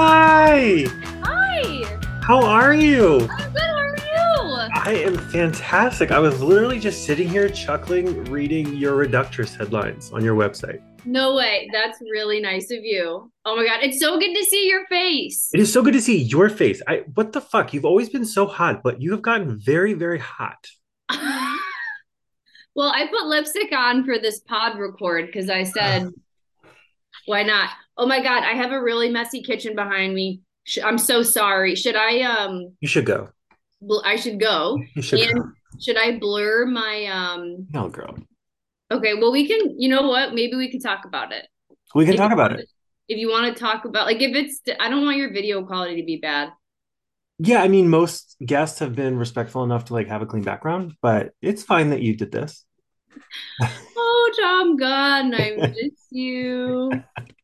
Hi. Hi. How are you? I'm good. How are you? I am fantastic. I was literally just sitting here chuckling, reading your reductress headlines on your website. No way. That's really nice of you. Oh my god, it's so good to see your face. It is so good to see your face. I what the fuck? You've always been so hot, but you have gotten very, very hot. well, I put lipstick on for this pod record because I said, why not? Oh my god, I have a really messy kitchen behind me. I'm so sorry. Should I um You should go. bl- I should go. You should And go. should I blur my um No, girl. Okay, well we can you know what? Maybe we can talk about it. We can If talk about it. If you want to talk about like if it's I don't want your video quality to be bad. Yeah, I mean, most guests have been respectful enough to like have a clean background, but it's fine that you did this. Oh, Tom Gunn, I miss you.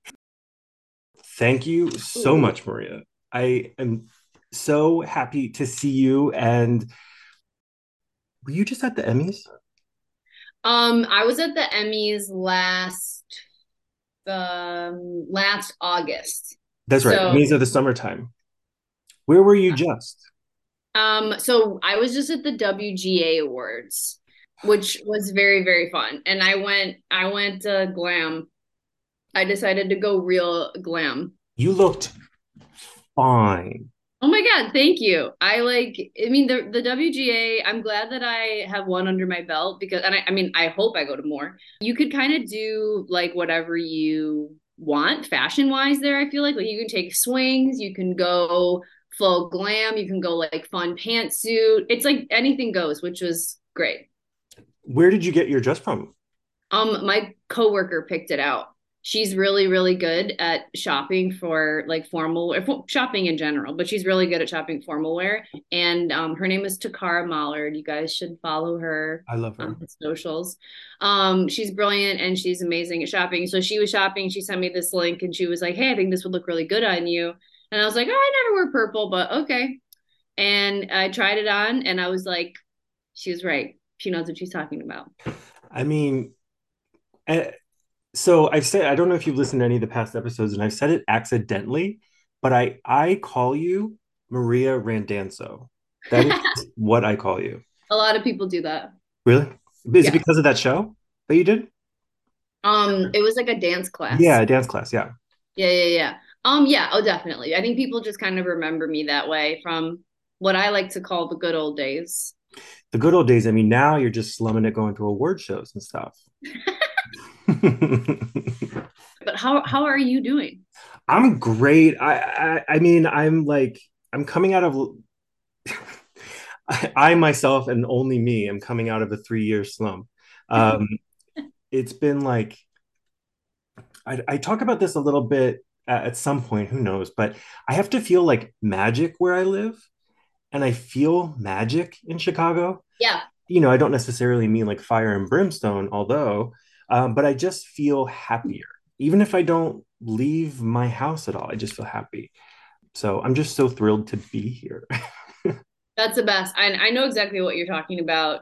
Thank you so much, Maria. I am so happy to see you. And were you just at the Emmys? Um, I was at the Emmys last um last August. That's right. So- Emmys are the summertime. Where were you just? Um, so I was just at the WGA Awards, which was very, very fun. And I went I went uh, glam. I decided to go real glam. You looked fine. Oh my God, thank you. I like, I mean, the the WGA, I'm glad that I have one under my belt because, and I, I mean, I hope I go to more. You could kind of do like whatever you want fashion wise there. I feel like, like you can take swings, you can go full glam, you can go like fun pantsuit. It's like anything goes, which was great. Where did you get your dress from? Um, my coworker picked it out. She's really, really good at shopping for like formal or shopping in general, but she's really good at shopping formal wear. And um, her name is Takara Mollard. You guys should follow her I love her. socials. Um, she's brilliant and she's amazing at shopping. So she was shopping. She sent me this link and she was like, "Hey, I think this would look really good on you." And I was like, "Oh, I never wear purple, but okay." And I tried it on, and I was like, "She was right. She knows what she's talking about." I mean, eh, so I've said I don't know if you've listened to any of the past episodes, and I've said it accidentally, but I I call you Maria Randanzo. That is what I call you. A lot of people do that. Really? Is Yeah. it because of that show that you did? Um, it was like a dance class. Yeah, a dance class. Yeah. Yeah, yeah, yeah. Um, yeah, oh definitely. I think people just kind of remember me that way from what I like to call the good old days. The good old days. I mean, now you're just slumming it going to award shows and stuff. But how how are you doing? I'm great. I, I I mean, I'm like I'm coming out of I, myself and only me am coming out of a three year slump. Um, it's been like I, I talk about this a little bit at some point, who knows, but I have to feel like magic where I live, and I feel magic in Chicago. Yeah. You know, I don't necessarily mean like fire and brimstone, although, um, but I just feel happier. Even if I don't leave my house at all, I just feel happy. So I'm just so thrilled to be here. That's the best. I I know exactly what you're talking about.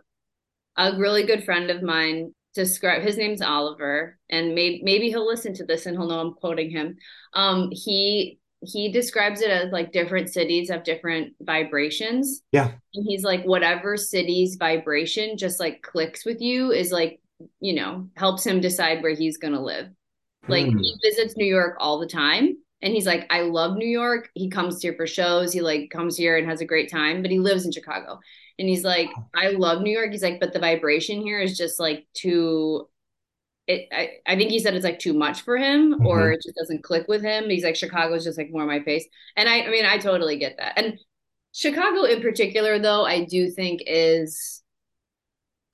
A really good friend of mine describe his name's Oliver, and maybe maybe he'll listen to this and he'll know I'm quoting him. Um, he he describes it as like different cities have different vibrations. Yeah. And he's like, whatever city's vibration just like clicks with you is like, you know, helps him decide where he's gonna live. Like Hmm. he visits New York all the time. And he's like, I love New York. He comes here for shows. He like comes here and has a great time, but he lives in Chicago. And he's like, I love New York. He's like, but the vibration here is just like too it I, I think he said it's like too much for him or Mhm. it just doesn't click with him. He's like, Chicago's just like more my face. And I I mean, I totally get that. And Chicago in particular, though, I do think is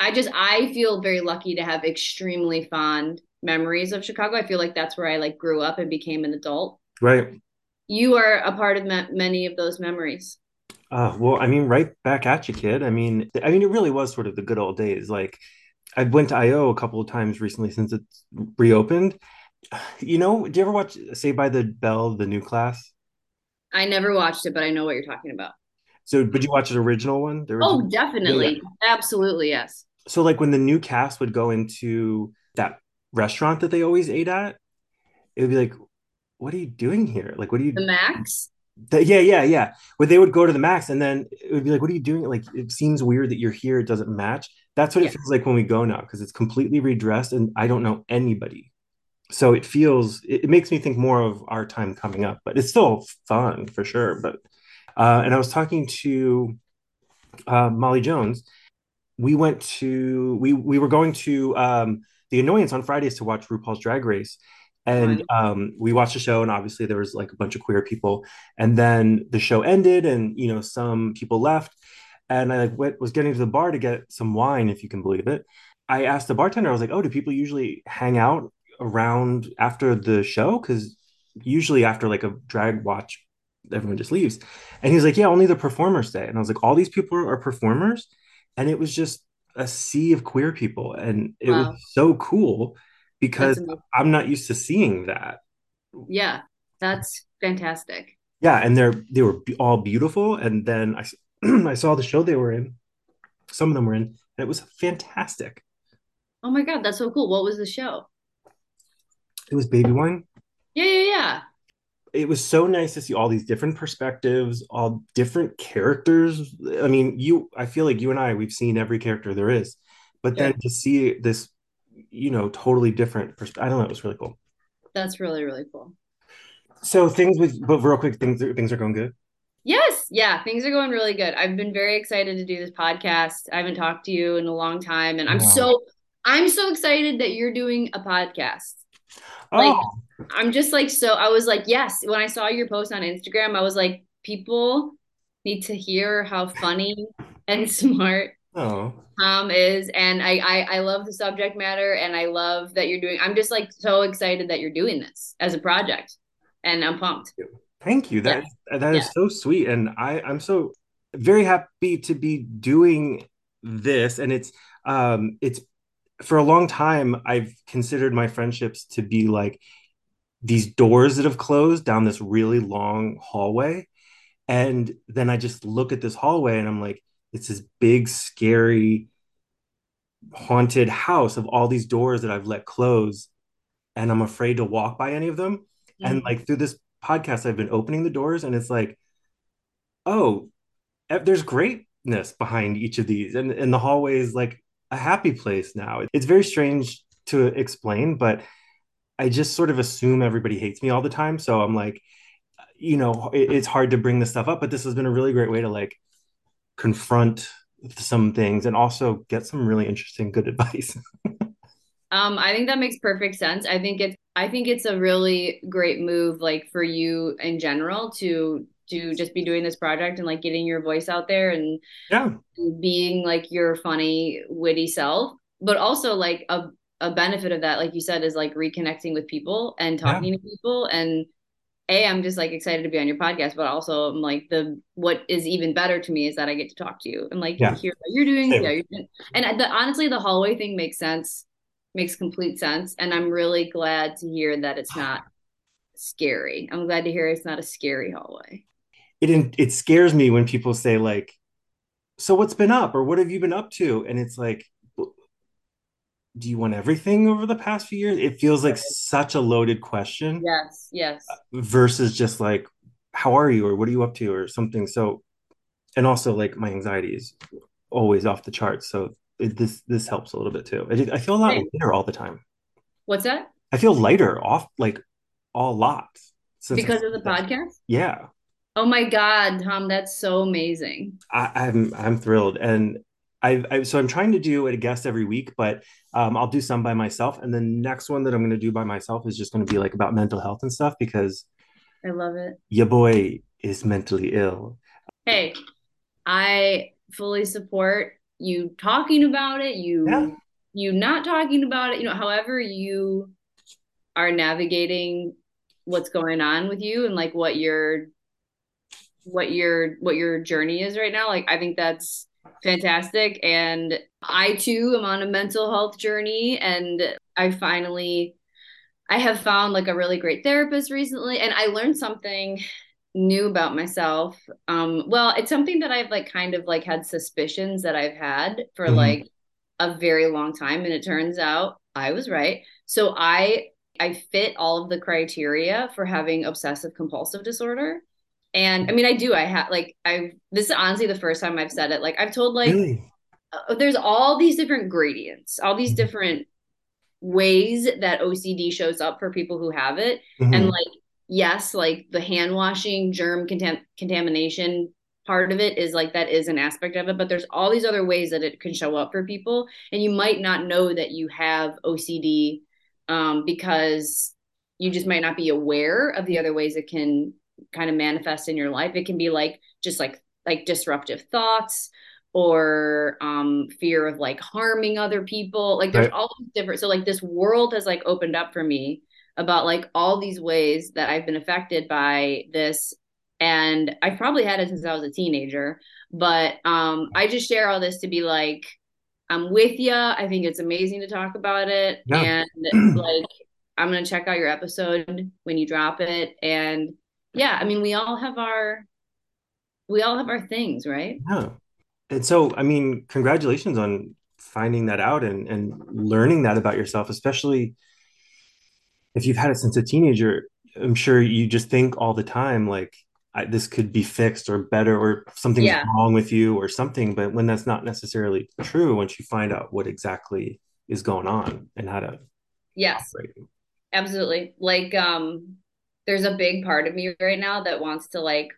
I just I feel very lucky to have extremely fond memories of Chicago. I feel like that's where I like grew up and became an adult. right. You are a part of ma- many of those memories. Uh, well, I mean, right back at you, kid. I mean, I mean, it really was sort of the good old days. Like, I went to IO a couple of times recently since it's reopened. You know, do you ever watch Saved by the Bell, the new class? I never watched it, but I know what you're talking about. So, did you watch the original one? The Oh, original? definitely. Absolutely, yes. So, like when the new cast would go into that restaurant that they always ate at, it would be like, what are you doing here? Like, what are you? The Max. The, yeah, yeah, yeah. Where they would go to the Max, and then it would be like, what are you doing? Like, it seems weird that you're here. It doesn't match. That's what yeah. it feels like when we go now because it's completely redressed, and I don't know anybody. So it feels it, it makes me think more of our time coming up, but it's still fun for sure. But uh, and I was talking to uh, Molly Jones. We went to we we were going to um, the Annoyance on Fridays to watch RuPaul's Drag Race, and um, we watched the show and obviously there was like a bunch of queer people. And then the show ended and you know some people left. And i like went, was getting to the bar to get some wine if you can believe it. I asked the bartender i was like oh do people usually hang out around after the show? Because usually after like a drag watch everyone just leaves. And he's like yeah only the performers stay. And i was like all these people are performers and it was just a sea of queer people and it wow. was so cool because I'm not used to seeing that. Yeah, that's fantastic. Yeah, and they're they were all beautiful, and then I I saw the show they were in. Some of them were in, and it was fantastic. Oh my god, that's so cool! What was the show? It was Baby Wine. Yeah, yeah, yeah. It was so nice to see all these different perspectives, all different characters. I mean, you I feel like you and I we've seen every character there is, but yeah. then to see this you know totally different perspective. I don't know. It was really cool. That's really really cool. So things with but real quick things things are going good. Yes, yeah, things are going really good. I've been very excited to do this podcast. I haven't talked to you in a long time, and I'm wow. so I'm so excited that you're doing a podcast. Like, oh. I'm just like so. I was like, yes. When I saw your post on Instagram, I was like, people need to hear how funny and smart oh. Tom is, and I, I I love the subject matter, and I love that you're doing. I'm just like so excited that you're doing this as a project, and I'm pumped. Thank you. That yeah. that is yeah. so sweet, and I I'm so very happy to be doing this, and it's um it's for a long time I've considered my friendships to be like these doors that have closed down this really long hallway and then I just look at this hallway and I'm like it's this big, scary, haunted house of all these doors that I've let close. And I'm afraid to walk by any of them. Mm-hmm. And like through this podcast, I've been opening the doors and it's like, oh, there's greatness behind each of these. And, and the hallway is like a happy place now. It's very strange to explain, but I just sort of assume everybody hates me all the time. So I'm like, you know, it, it's hard to bring this stuff up, but this has been a really great way to like confront some things and also get some really interesting good advice. Um i think that makes perfect sense. I think it's i think it's a really great move like for you in general to to just be doing this project and like getting your voice out there and yeah. being like your funny witty self but also like a a benefit of that like you said is like reconnecting with people and talking yeah. to people and a i'm just like excited to be on your podcast but also i'm like the what is even better to me is that i get to talk to you and like yeah. hear what you're doing yeah you're doing. and the, honestly the hallway thing makes sense makes complete sense and i'm really glad to hear that it's not scary i'm glad to hear it's not a scary hallway it it scares me when people say like so what's been up or what have you been up to and it's like do you want everything over the past few years? It feels like such a loaded question. Yes, yes. Versus just like, how are you or what are you up to or something. So, and also like my anxiety is always off the charts. So it, this this helps a little bit too. I, I feel a lot hey. lighter all the time. What's that? I feel lighter off like a lot because of the podcast. Yeah. Oh my god, Tom, that's so amazing. I, I'm I'm thrilled, and I've, I, so I'm trying to do a guest every week, but um, I'll do some by myself. And the next one that I'm going to do by myself is just going to be like about mental health and stuff because I love it. Your boy is mentally ill. Hey, I fully support you talking about it. You, yeah. you not talking about it. You know, however you are navigating what's going on with you and like what your what your what your journey is right now. Like I think that's fantastic. And I too am on a mental health journey. And I finally, I have found like a really great therapist recently. And I learned something new about myself. Um, well, it's something that I've like kind of like had suspicions that I've had for mm-hmm. like a very long time. And it turns out I was right. So I I fit all of the criteria for having obsessive compulsive disorder. And I mean, I do. I have like I've this is honestly the first time I've said it. Like I've told like Really? uh, there's all these different gradients, all these Mhm. different ways that OCD shows up for people who have it. Mhm. And like, yes, like the hand washing, germ contam- contamination part of it is like that is an aspect of it, but there's all these other ways that it can show up for people. And you might not know that you have OCD um, because you just might not be aware of the other ways it can kind of manifest in your life. It can be like just like like disruptive thoughts or um fear of like harming other people like there's Right. all these different so like this world has like opened up for me about like all these ways that I've been affected by this and I've probably had it since I was a teenager but um I just share all this to be like I'm with you I think it's amazing to talk about it Yeah. and like I'm going to check out your episode when you drop it and yeah I mean we all have our we all have our things right Yeah. And so, I mean, congratulations on finding that out and and learning that about yourself, especially if you've had it since a teenager. I'm sure you just think all the time like I, this could be fixed or better or something's yeah wrong with you or something, but when that's not necessarily true, once you find out what exactly is going on and how to yes operate. Absolutely. Like um there's a big part of me right now that wants to like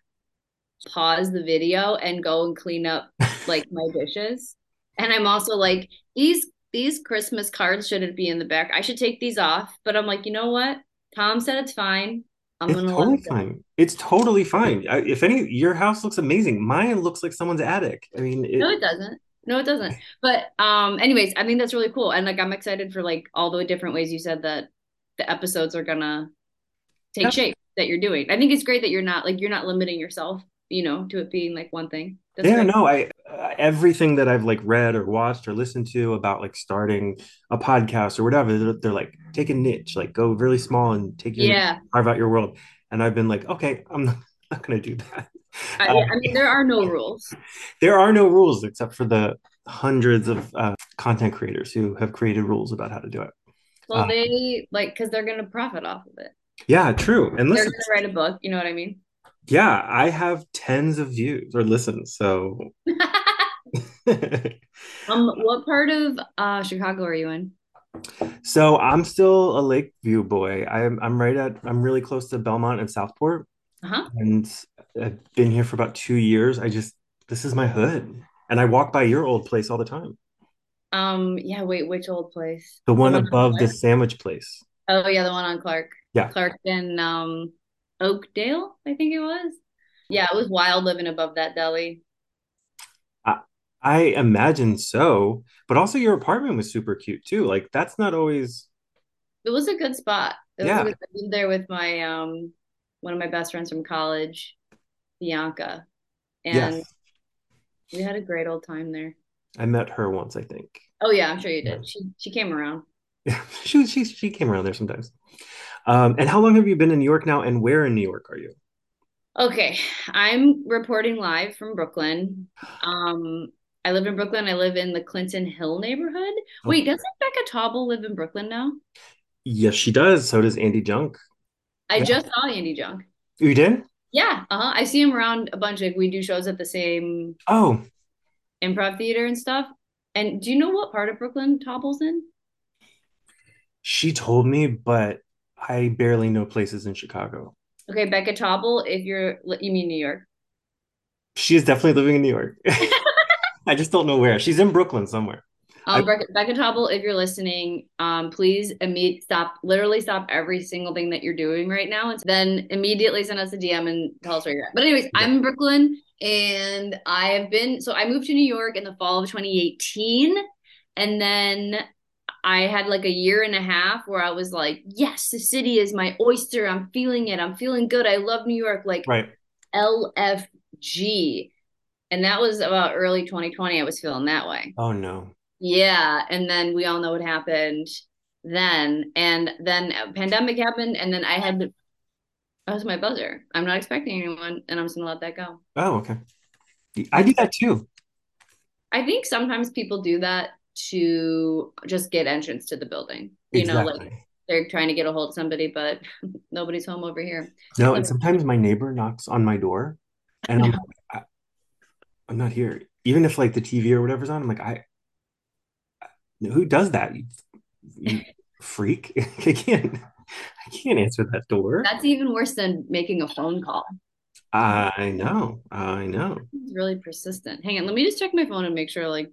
pause the video and go and clean up like my dishes. And I'm also like these these Christmas cards shouldn't be in the back. I should take these off, but I'm like, you know what? Tom said it's fine. I'm It's totally it fine. It's totally fine. I, if any, your house looks amazing. Mine looks like someone's attic. I mean, No, it, it doesn't. No, it doesn't. But um anyways, I think that's really cool. And like I'm excited for like all the different ways you said that the episodes are gonna take shape that you're doing. I think it's great that you're not like you're not limiting yourself, you know, to it being like one thing. That's yeah, great. no, I uh, everything that I've like read or watched or listened to about like starting a podcast or whatever, they're, they're like take a niche, like go really small and take your niche, Yeah. carve out your world. And I've been like, okay, I'm not, not going to do that. I, Uh, I mean, there are no rules. there are no rules except for the hundreds of uh, content creators who have created rules about how to do it. Well, Uh, they like because they're gonna profit off of it. Yeah, true. And They're listen, gonna write a book. You know what I mean? yeah, I have tens of views or listens. So Um, what part of uh Chicago are you in? So I'm still a Lakeview boy. I'm I'm right at I'm really close to Belmont and Southport, Uh-huh. and I've been here for about two years. I just this is my hood, and I walk by your old place all the time. Um, yeah, wait, which old place? The The one one on above the sandwich place. Oh yeah, the one on Clark. Yeah, Clark and um Oakdale, I think it was. Yeah, it was wild living above that deli. I, I imagine so. But also your apartment was super cute too. Like that's not always. It was a good spot. It was Yeah. good, I've there with my um one of my best friends from college, Bianca, and Yes, we had a great old time there. I met her once. I think. Oh yeah, I'm sure you Yeah, did. She she came around. yeah. She she she came around there sometimes. Um, and how long have you been in New York now? And where in New York are you? Okay, I'm reporting live from Brooklyn. Um, I live in Brooklyn. I live in the Clinton Hill neighborhood. Oh, Wait, doesn't Becca Tauble live in Brooklyn now? yes, she does. So does Andy Junk. I Yeah. just saw Andy Junk. You did? Yeah, uh-huh. I see him around a bunch. Like we do shows at the same Oh, improv theater and stuff. And do you know what part of Brooklyn Tauble's in? she told me, but I barely know places in Chicago. Okay, Becca Tauble, if you're you mean New York. She is definitely living in New York. I just don't know where. She's in Brooklyn somewhere. Um, Becca, Becca Tauble, if you're listening, um, please immediately stop, literally stop every single thing that you're doing right now, and then immediately send us a DM and tell us where you're at. But anyways, yeah. I'm in Brooklyn, and I have been. So I moved to New York in the fall of 2018, and then I had like a year and a half where I was like, yes, the city is my oyster. I'm feeling it. I'm feeling good. I love New York. Like Right. LFG. And that was about early 2020. I was feeling that way. Oh no. Yeah, and then we all know what happened then. And then a pandemic happened, and then I had to, that was my buzzer. I'm not expecting anyone, and I'm just gonna let that go. Oh, okay. I do that too. I think sometimes people do that to just get entrance to the building. You know, like they're trying to get a hold of somebody, but nobody's home over here. No, and sometimes my neighbor knocks on my door and I'm like, I, I'm not here. Even if like the TV or whatever's on, I'm like, I who does that? You, you freak. I can't I can't answer that door. That's even worse than making a phone call. I know. I know. It's really persistent. Hang on, let me just check my phone and make sure like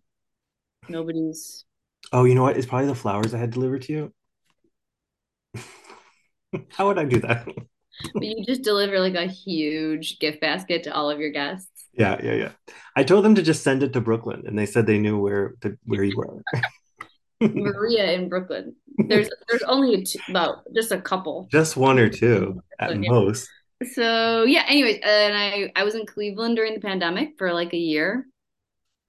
nobody's Oh, you know what? It's probably the flowers I had delivered to you. How would I do that? but you just deliver like a huge gift basket to all of your guests. Yeah, yeah, yeah. I told them to just send it to Brooklyn, and they said they knew where to, where you were. Maria in Brooklyn. There's there's only about just a couple. Just one or two at most. So yeah. Anyways, and I I was in Cleveland during the pandemic for like a year,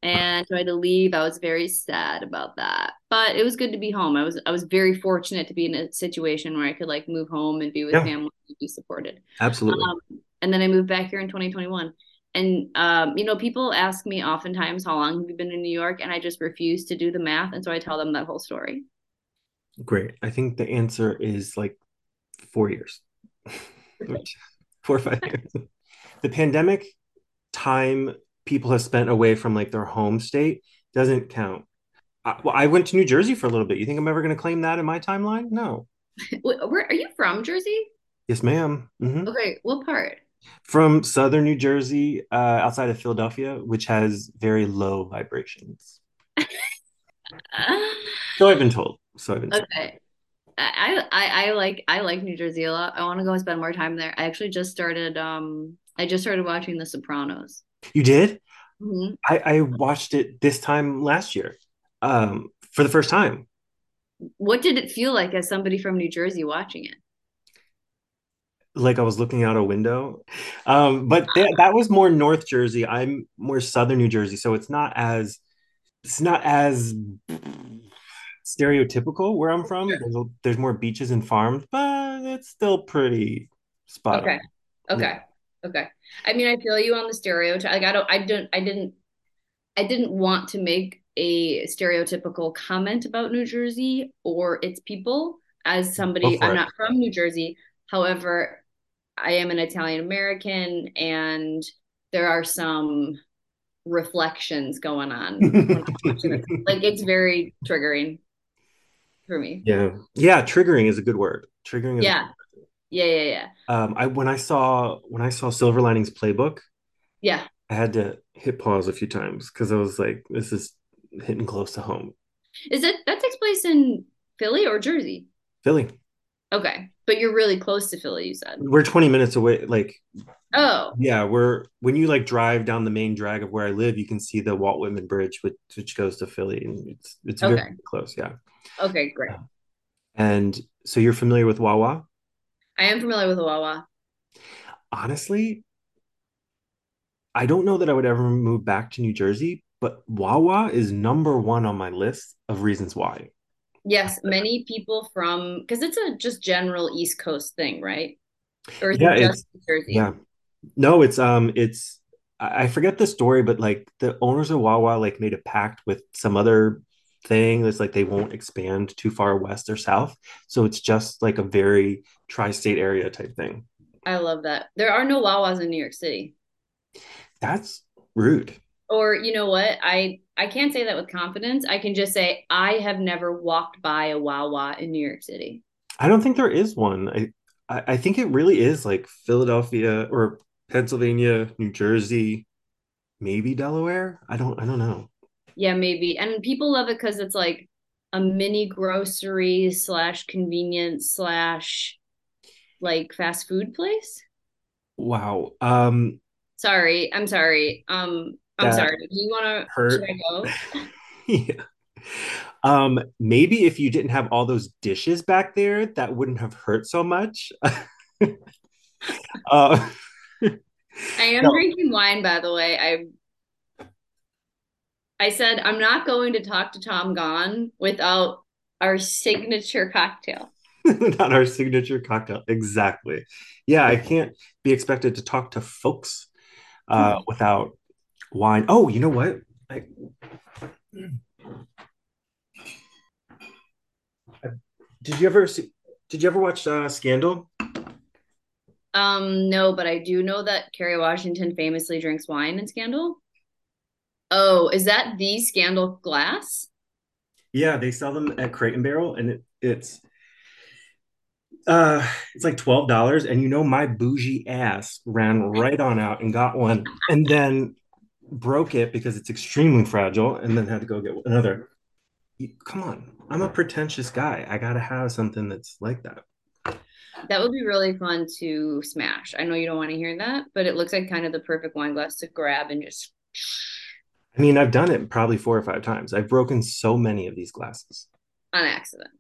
and so I had to leave. I was very sad about that, but it was good to be home. I was I was very fortunate to be in a situation where I could like move home and be with yeah. family and be supported. Absolutely. Um, and then I moved back here in 2021. And um, you know, people ask me oftentimes how long have you been in New York, and I just refuse to do the math, and so I tell them that whole story. Great. I think the answer is like four years, four or five years. the pandemic time people have spent away from like their home state doesn't count. I, well, I went to New Jersey for a little bit. You think I'm ever going to claim that in my timeline? No. Where are you from, Jersey? Yes, madam mm-hmm. Okay, what part? From southern New Jersey, uh, outside of Philadelphia, which has very low vibrations. so I've been told. So I've been told. Okay. I, I I like I like New Jersey a lot. I want to go and spend more time there. I actually just started um I just started watching The Sopranos. You did? Mm-hmm. I, I watched it this time last year um, for the first time. What did it feel like as somebody from New Jersey watching it? Like I was looking out a window. Um, but th- that was more North Jersey. I'm more Southern New Jersey. So it's not as, it's not as stereotypical where I'm from. There's, there's more beaches and farms, but it's still pretty spot okay. on. Okay. Yeah. Okay. I mean, I feel you on the stereotype. Like I don't I don't I didn't I didn't want to make a stereotypical comment about New Jersey or its people as somebody I'm not from New Jersey. However, I am an Italian American and there are some reflections going on. like it's very triggering for me. Yeah. Yeah, triggering is a good word. Triggering yeah. Yeah, yeah, yeah. Um, I when I saw when I saw Silver Linings Playbook, yeah, I had to hit pause a few times because I was like, this is hitting close to home. Is it that takes place in Philly or Jersey? Philly. Okay, but you're really close to Philly. You said we're 20 minutes away. Like, oh, yeah, we're when you like drive down the main drag of where I live, you can see the Walt Whitman Bridge, which which goes to Philly, and it's it's okay. very close. Yeah. Okay, great. And so you're familiar with Wawa? I am familiar with Wawa. Honestly, I don't know that I would ever move back to New Jersey, but Wawa is number one on my list of reasons why. Yes, many people from because it's a just general East Coast thing, right? Or yeah, it it's, Jersey? Yeah, no, it's um, it's I forget the story, but like the owners of Wawa like made a pact with some other thing that's like they won't expand too far west or south. So it's just like a very tri-state area type thing. I love that. There are no Wawas in New York City. That's rude. Or you know what? I I can't say that with confidence. I can just say I have never walked by a Wawa in New York City. I don't think there is one. I I, I think it really is like Philadelphia or Pennsylvania, New Jersey, maybe Delaware. I don't I don't know. Yeah, maybe. And people love it because it's like a mini grocery slash convenience slash like fast food place. Wow. Um sorry. I'm sorry. Um I'm sorry. Do you wanna hurt. should I go? yeah. Um maybe if you didn't have all those dishes back there, that wouldn't have hurt so much. uh, I am no. drinking wine, by the way. I I said, I'm not going to talk to Tom Gone without our signature cocktail. not our signature cocktail. Exactly. Yeah, I can't be expected to talk to folks uh, mm-hmm. without wine. Oh, you know what? I, did you ever see? Did you ever watch uh, Scandal? Um, no, but I do know that Kerry Washington famously drinks wine in Scandal. Oh, is that the Scandal glass? Yeah, they sell them at Crate and Barrel, and it, it's uh it's like twelve dollars. And you know, my bougie ass ran right on out and got one, and then broke it because it's extremely fragile, and then had to go get another. Come on, I'm a pretentious guy. I gotta have something that's like that. That would be really fun to smash. I know you don't want to hear that, but it looks like kind of the perfect wine glass to grab and just. I mean, I've done it probably four or five times. I've broken so many of these glasses. On accident.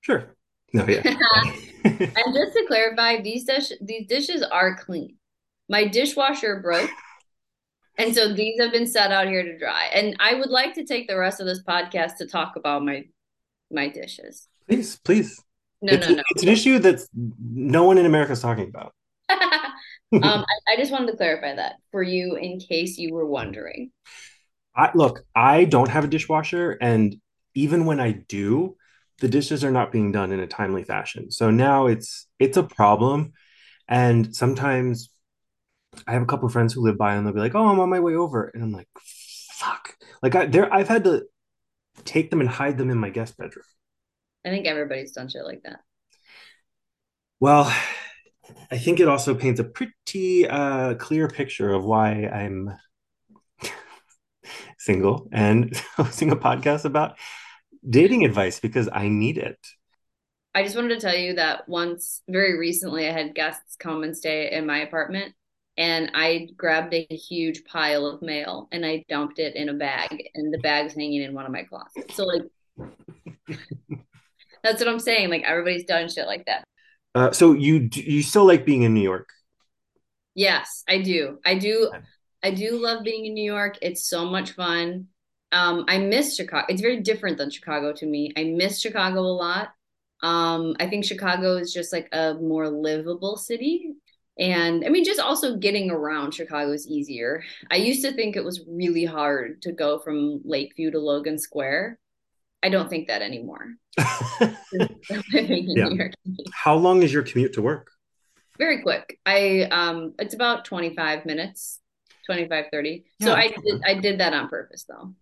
Sure. No, yeah. and just to clarify, these dish these dishes are clean. My dishwasher broke. And so these have been set out here to dry. And I would like to take the rest of this podcast to talk about my my dishes. Please, please. No, it's, no, no. It's an issue that no one in America is talking about. Um, I, I, just wanted to clarify that for you in case you were wondering. I look, I don't have a dishwasher, and even when I do, the dishes are not being done in a timely fashion. So now it's it's a problem. And sometimes I have a couple of friends who live by and they'll be like, "Oh, I'm on my way over," and I'm like, "Fuck!" Like I there, I've had to take them and hide them in my guest bedroom. I think everybody's done shit like that. Well, I think it also paints a pretty uh, clear picture of why I'm single and hosting a podcast about dating advice because I need it. I just wanted to tell you that once, very recently, I had guests come and stay in my apartment, and I grabbed a huge pile of mail and I dumped it in a bag, and the bag's hanging in one of my closets. So, like, that's what I'm saying. Like, everybody's done shit like that. Uh, so you you still like being in New York? Yes, I do. I do. I do love being in New York. It's so much fun. Um, I miss Chicago. It's very different than Chicago to me. I miss Chicago a lot. Um, I think Chicago is just like a more livable city. And I mean, just also getting around Chicago is easier. I used to think it was really hard to go from Lakeview to Logan Square. I don't think that anymore. yeah. How long is your commute to work? Very quick. I um it's about 25 minutes, 25 30. Yeah. So I did I did that on purpose though.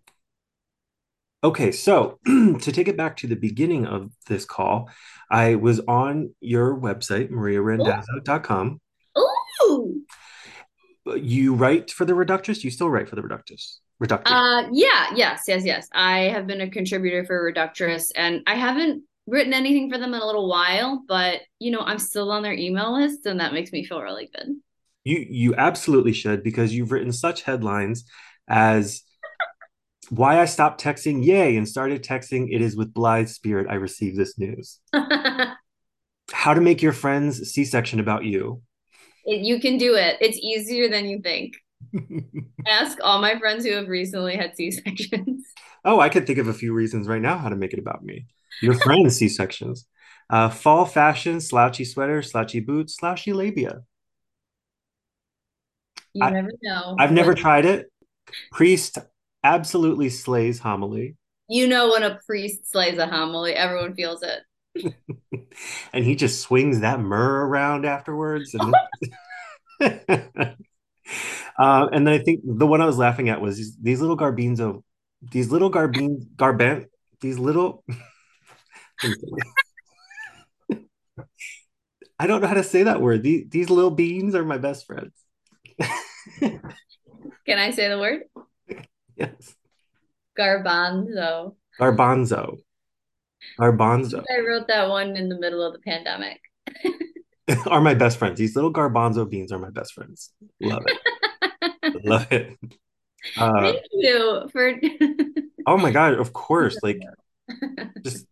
Okay, so to take it back to the beginning of this call, I was on your website, mariarandazzo.com. Ooh. You write for the Reductress? You still write for the Reductress? Reductress. Uh, yeah, yes, yes, yes. I have been a contributor for Reductress, and I haven't written anything for them in a little while, but you know, I'm still on their email list, and that makes me feel really good. You you absolutely should because you've written such headlines as why I stopped texting, yay, and started texting, it is with blithe spirit I received this news. How to make your friends C section about you. It, you can do it. It's easier than you think. Ask all my friends who have recently had C sections. Oh, I could think of a few reasons right now how to make it about me. Your friends C sections. Uh, fall fashion, slouchy sweater, slouchy boots, slouchy labia. You I, never know. I've never tried it. Priest absolutely slays homily. You know when a priest slays a homily, everyone feels it. and he just swings that myrrh around afterwards. And Uh, and then I think the one I was laughing at was these, these little garbinzo, these little garbin garbant, these little. I don't know how to say that word. These these little beans are my best friends. Can I say the word? Yes. Garbanzo. Garbanzo. Garbanzo. I wrote that one in the middle of the pandemic. are my best friends. These little garbanzo beans are my best friends. Love it. Love it. Uh, Thank you for. oh my god! Of course, like just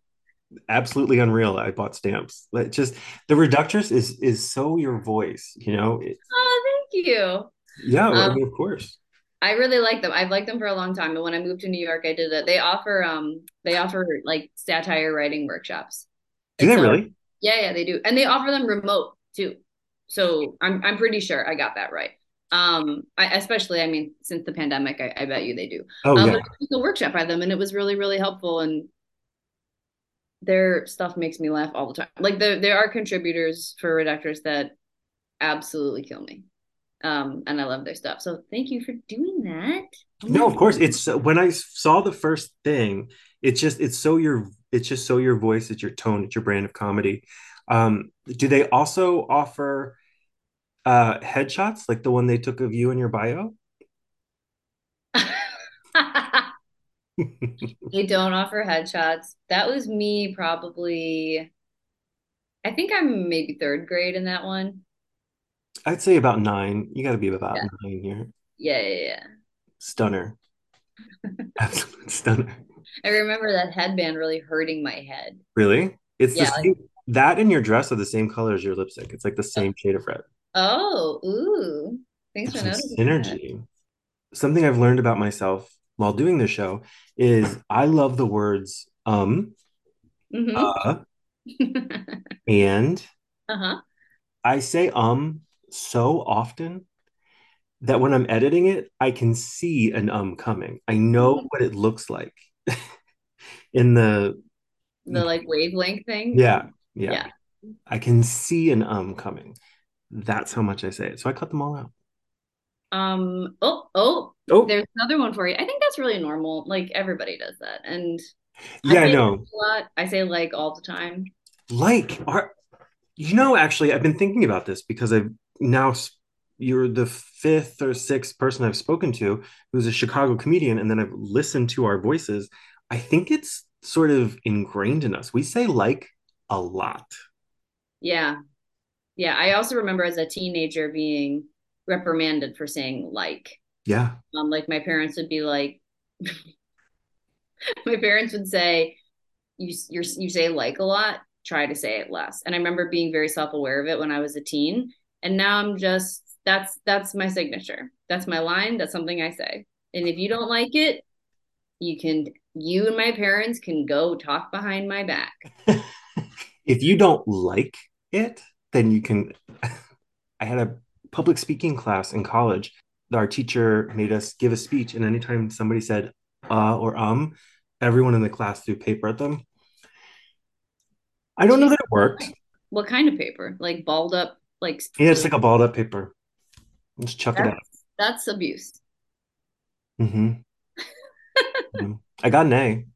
absolutely unreal. I bought stamps. Like just the reductress is is so your voice. You know. It's, oh, thank you. Yeah, um, I mean, of course. I really like them. I've liked them for a long time. But when I moved to New York, I did it. They offer um they offer like satire writing workshops. Do they so, really? Yeah, yeah, they do, and they offer them remote too. So I'm I'm pretty sure I got that right. Um, I, especially, I mean, since the pandemic, I, I bet you they do. Oh, um, yeah. a workshop by them, and it was really, really helpful. And their stuff makes me laugh all the time. Like there there are contributors for Reductress that absolutely kill me. Um, and I love their stuff. So thank you for doing that. No, of course. It's when I saw the first thing, it's just it's so your it's just so your voice, it's your tone, it's your brand of comedy. Um, do they also offer uh headshots like the one they took of you in your bio? they don't offer headshots. That was me probably I think I'm maybe third grade in that one. I'd say about nine. You got to be about Yeah. nine here. Yeah, yeah, yeah. Stunner. Absolute stunner. I remember that headband really hurting my head. Really? It's the Yeah, like- same, that and your dress are the same color as your lipstick. It's like the same shade of red. Oh, ooh. Thanks for noticing. that. synergy. Something I've learned about myself while doing this show is I love the words um, Mhm. uh, and. uh-huh. I say um so often that when I'm editing it, I can see an um coming. I know Mhm. what it looks like in the The like wavelength thing. yeah, yeah. Yeah. I can see an um coming. That's how much I say it. So I cut them all out. Um, oh, oh, Oh, there's another one for you. I think that's really normal. Like everybody does that. And yeah, I say know. a lot. I say like all the time. Like, are you know, actually, I've been thinking about this because I've now you're the fifth or sixth person I've spoken to who's a Chicago comedian, and then I've listened to our voices. I think it's sort of ingrained in us. We say like a lot. Yeah. Yeah. I also remember as a teenager being reprimanded for saying like. Yeah. Um, like my parents would be like, my parents would say, "You you're, you say like a lot. Try to say it less." And I remember being very self aware of it when I was a teen, and now I'm just that's that's my signature. That's my line. That's something I say. And if you don't like it, you can you and my parents can go talk behind my back. if you don't like it, then you can. I had a public speaking class in college. Our teacher made us give a speech, and anytime somebody said uh or um, everyone in the class threw paper at them. I don't know that it worked. What kind of paper? Like balled up, like Yeah, it's like a balled up paper. Just chuck it out. that's, that's abuse. hmm I got an A.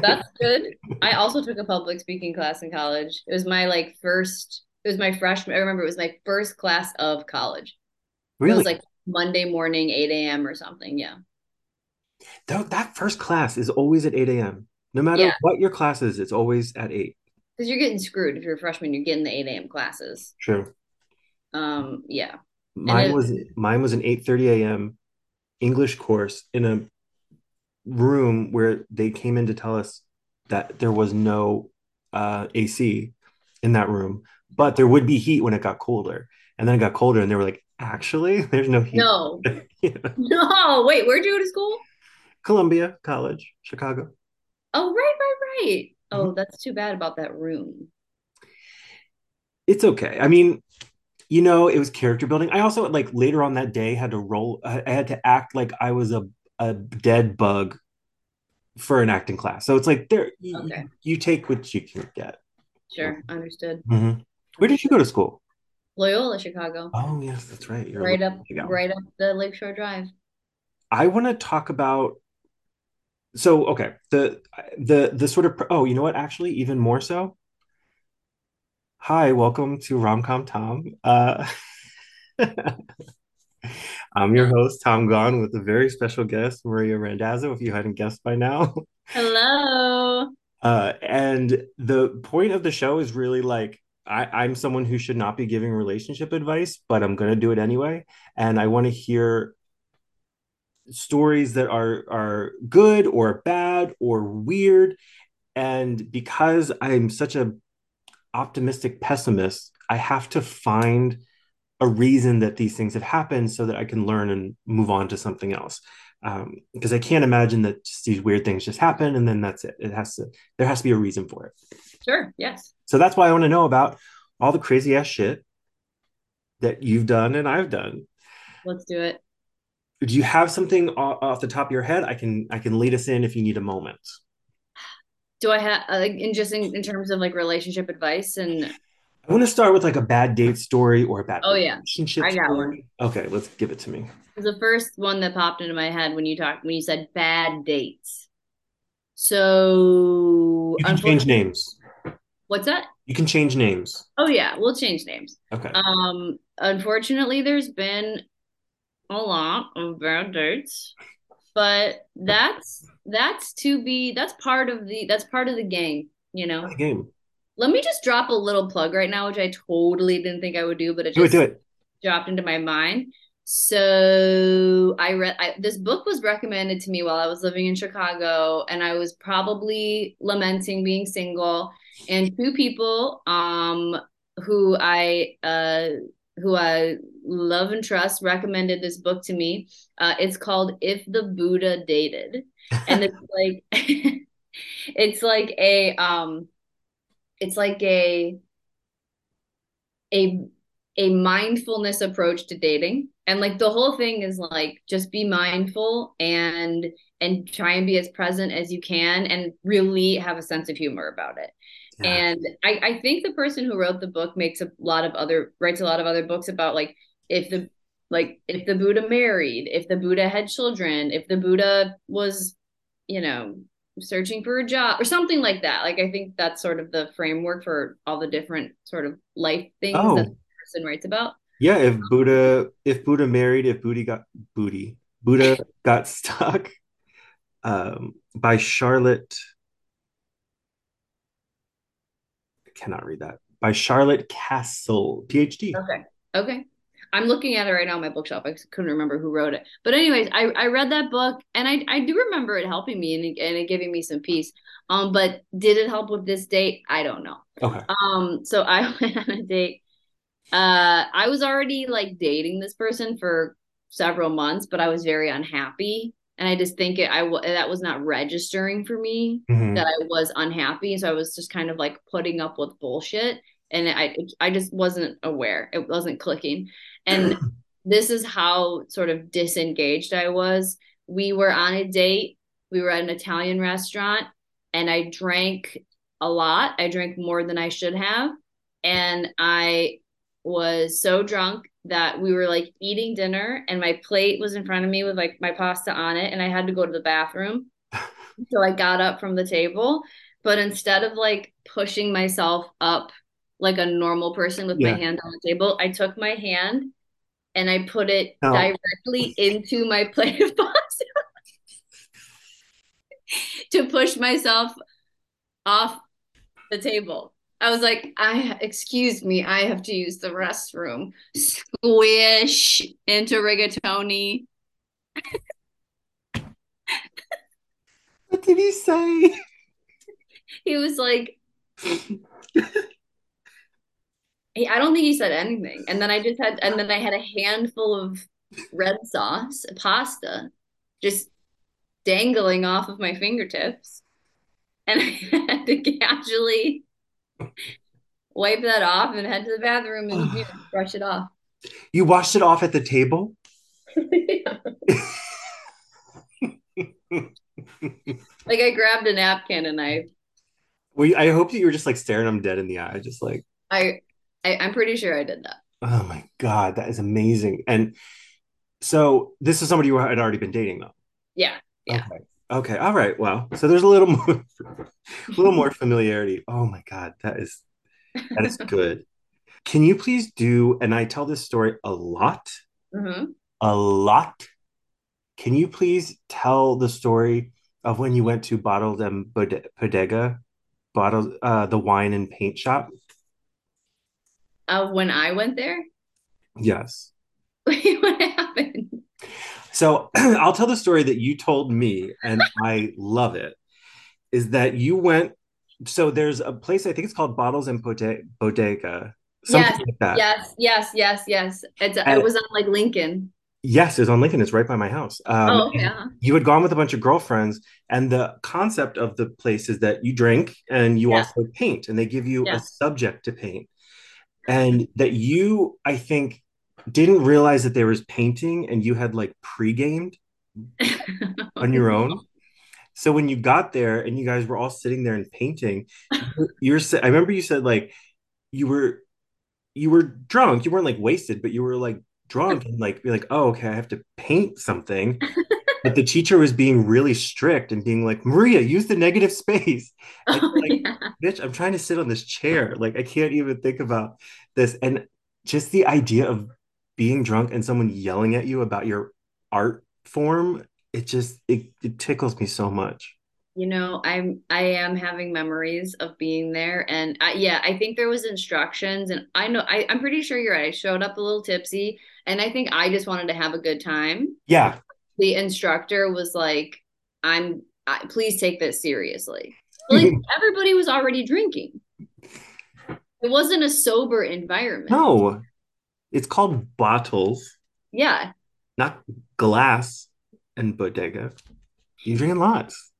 That's good. I also took a public speaking class in college. It was my like first, it was my freshman, I remember it was my first class of college. Really? It was like Monday morning, 8 a.m. or something. Yeah. that, that first class is always at 8 a.m. No matter Yeah. what your class is, it's always at 8. Because you're getting screwed. If you're a freshman, you're getting the 8 a.m. classes. True. Um, yeah. Mine it- was mine was an 8:30 a.m. English course in a room where they came in to tell us that there was no uh, AC in that room, but there would be heat when it got colder. And then it got colder, and they were like, "Actually, there's no heat." No, Yeah. no. Wait, where'd you go to school? Columbia College, Chicago. Oh, right, right, right. Mm-hmm. Oh, that's too bad about that room. It's okay. I mean, you know, it was character building. I also like later on that day had to roll. I I had to act like I was a a dead bug for an acting class. So it's like there, you, Okay. you take what you can get. Sure, understood. Mhm. Where did you go to school? Loyola, Chicago. Oh, yes, that's right. You're Right up, right up the Lakeshore Drive. I want to talk about. So okay, the the the sort of oh, you know what? Actually, even more so. Hi, welcome to Romcom Tom. Uh, I'm your host, Tom Gone, with a very special guest, Maria Randazzo, if you hadn't guessed by now. Hello. Uh, and the point of the show is really like I, I'm someone who should not be giving relationship advice, but I'm going to do it anyway. And I want to hear stories that are are good or bad or weird. And because I'm such a optimistic pessimist, I have to find a reason that these things have happened so that I can learn and move on to something else. Um, because I can't imagine that just these weird things just happen and then that's it. It has to there has to be a reason for it. Sure. Yes. So that's why I want to know about all the crazy ass shit that you've done and I've done. Let's do it. Do you have something off the top of your head? I can I can lead us in if you need a moment. Do I have uh, like in just in, in terms of like relationship advice and I want to start with like a bad date story or a bad oh yeah, relationship I got one. story. Okay, let's give it to me. The first one that popped into my head when you talked when you said bad dates. So You can change names. What's that? You can change names. Oh yeah, we'll change names. Okay. Um, unfortunately, there's been a lot of bad dates, but that's that's to be that's part of the that's part of the game, you know. The game. Let me just drop a little plug right now, which I totally didn't think I would do, but it Do it, just do it. dropped into my mind. So I read I, this book was recommended to me while I was living in Chicago, and I was probably lamenting being single. And two people um, who I uh, who I love and trust recommended this book to me. Uh, it's called If the Buddha Dated, and it's like it's like a um, it's like a a a mindfulness approach to dating. And like the whole thing is like just be mindful and and try and be as present as you can and really have a sense of humor about it yeah. and I, I think the person who wrote the book makes a lot of other writes a lot of other books about like if the like if the buddha married if the buddha had children if the buddha was you know searching for a job or something like that like i think that's sort of the framework for all the different sort of life things oh. that the person writes about yeah, if Buddha if Buddha married, if Booty got booty, Buddha got stuck um, by Charlotte. I cannot read that. By Charlotte Kasl, PhD. Okay. Okay. I'm looking at it right now on my bookshelf. I couldn't remember who wrote it. But anyways, I, I read that book and I, I do remember it helping me and, and it giving me some peace. Um, but did it help with this date? I don't know. Okay. Um, so I went on a date uh, I was already like dating this person for several months, but I was very unhappy. And I just think it, I that was not registering for me mm-hmm. that I was unhappy. So I was just kind of like putting up with bullshit, and I I just wasn't aware. It wasn't clicking, and this is how sort of disengaged I was. We were on a date. We were at an Italian restaurant, and I drank a lot. I drank more than I should have, and I was so drunk that we were like eating dinner and my plate was in front of me with like my pasta on it and I had to go to the bathroom. so I got up from the table, but instead of like pushing myself up like a normal person with yeah. my hand on the table, I took my hand and I put it oh. directly into my plate of pasta to push myself off the table. I was like, I excuse me, I have to use the restroom. Squish into rigatoni. what did he say? He was like, I don't think he said anything. And then I just had, and then I had a handful of red sauce, pasta, just dangling off of my fingertips. And I had to casually wipe that off and head to the bathroom and you know, brush it off. You washed it off at the table? like I grabbed a napkin and I well, I hope that you were just like staring them dead in the eye, just like I, I I'm pretty sure I did that. Oh my god, that is amazing. And so this is somebody you had already been dating though. Yeah. Yeah. Okay. Okay. All right. Well, so there's a little more, a little more familiarity. Oh my God, that is that is good. Can you please do? And I tell this story a lot, mm-hmm. a lot. Can you please tell the story of when you went to Bottled and Bodega, bottled uh, the wine and paint shop? Of uh, when I went there. Yes. what happened? So I'll tell the story that you told me, and I love it. Is that you went? So there's a place I think it's called Bottles and Bodega. Something yes, like that. Yes, yes, yes, yes. It's, and, it was on like Lincoln. Yes, it's on Lincoln. It's right by my house. Um, oh, yeah. You had gone with a bunch of girlfriends, and the concept of the place is that you drink and you yeah. also paint, and they give you yeah. a subject to paint, and that you, I think, didn't realize that there was painting and you had like pre-gamed on your own. So when you got there and you guys were all sitting there and painting, you were I remember you said like you were you were drunk. You weren't like wasted, but you were like drunk and like be like, oh, okay, I have to paint something. but the teacher was being really strict and being like, Maria, use the negative space. Oh, like, yeah. bitch, I'm trying to sit on this chair. Like, I can't even think about this. And just the idea of being drunk and someone yelling at you about your art form, it just it, it tickles me so much. You know, I'm I am having memories of being there, and I, yeah, I think there was instructions, and I know I, I'm pretty sure you're right. I showed up a little tipsy, and I think I just wanted to have a good time. Yeah, the instructor was like, "I'm I, please take this seriously." Like everybody was already drinking. It wasn't a sober environment. No, it's called bottles. Yeah, not glass and bodega. You're drinking lots.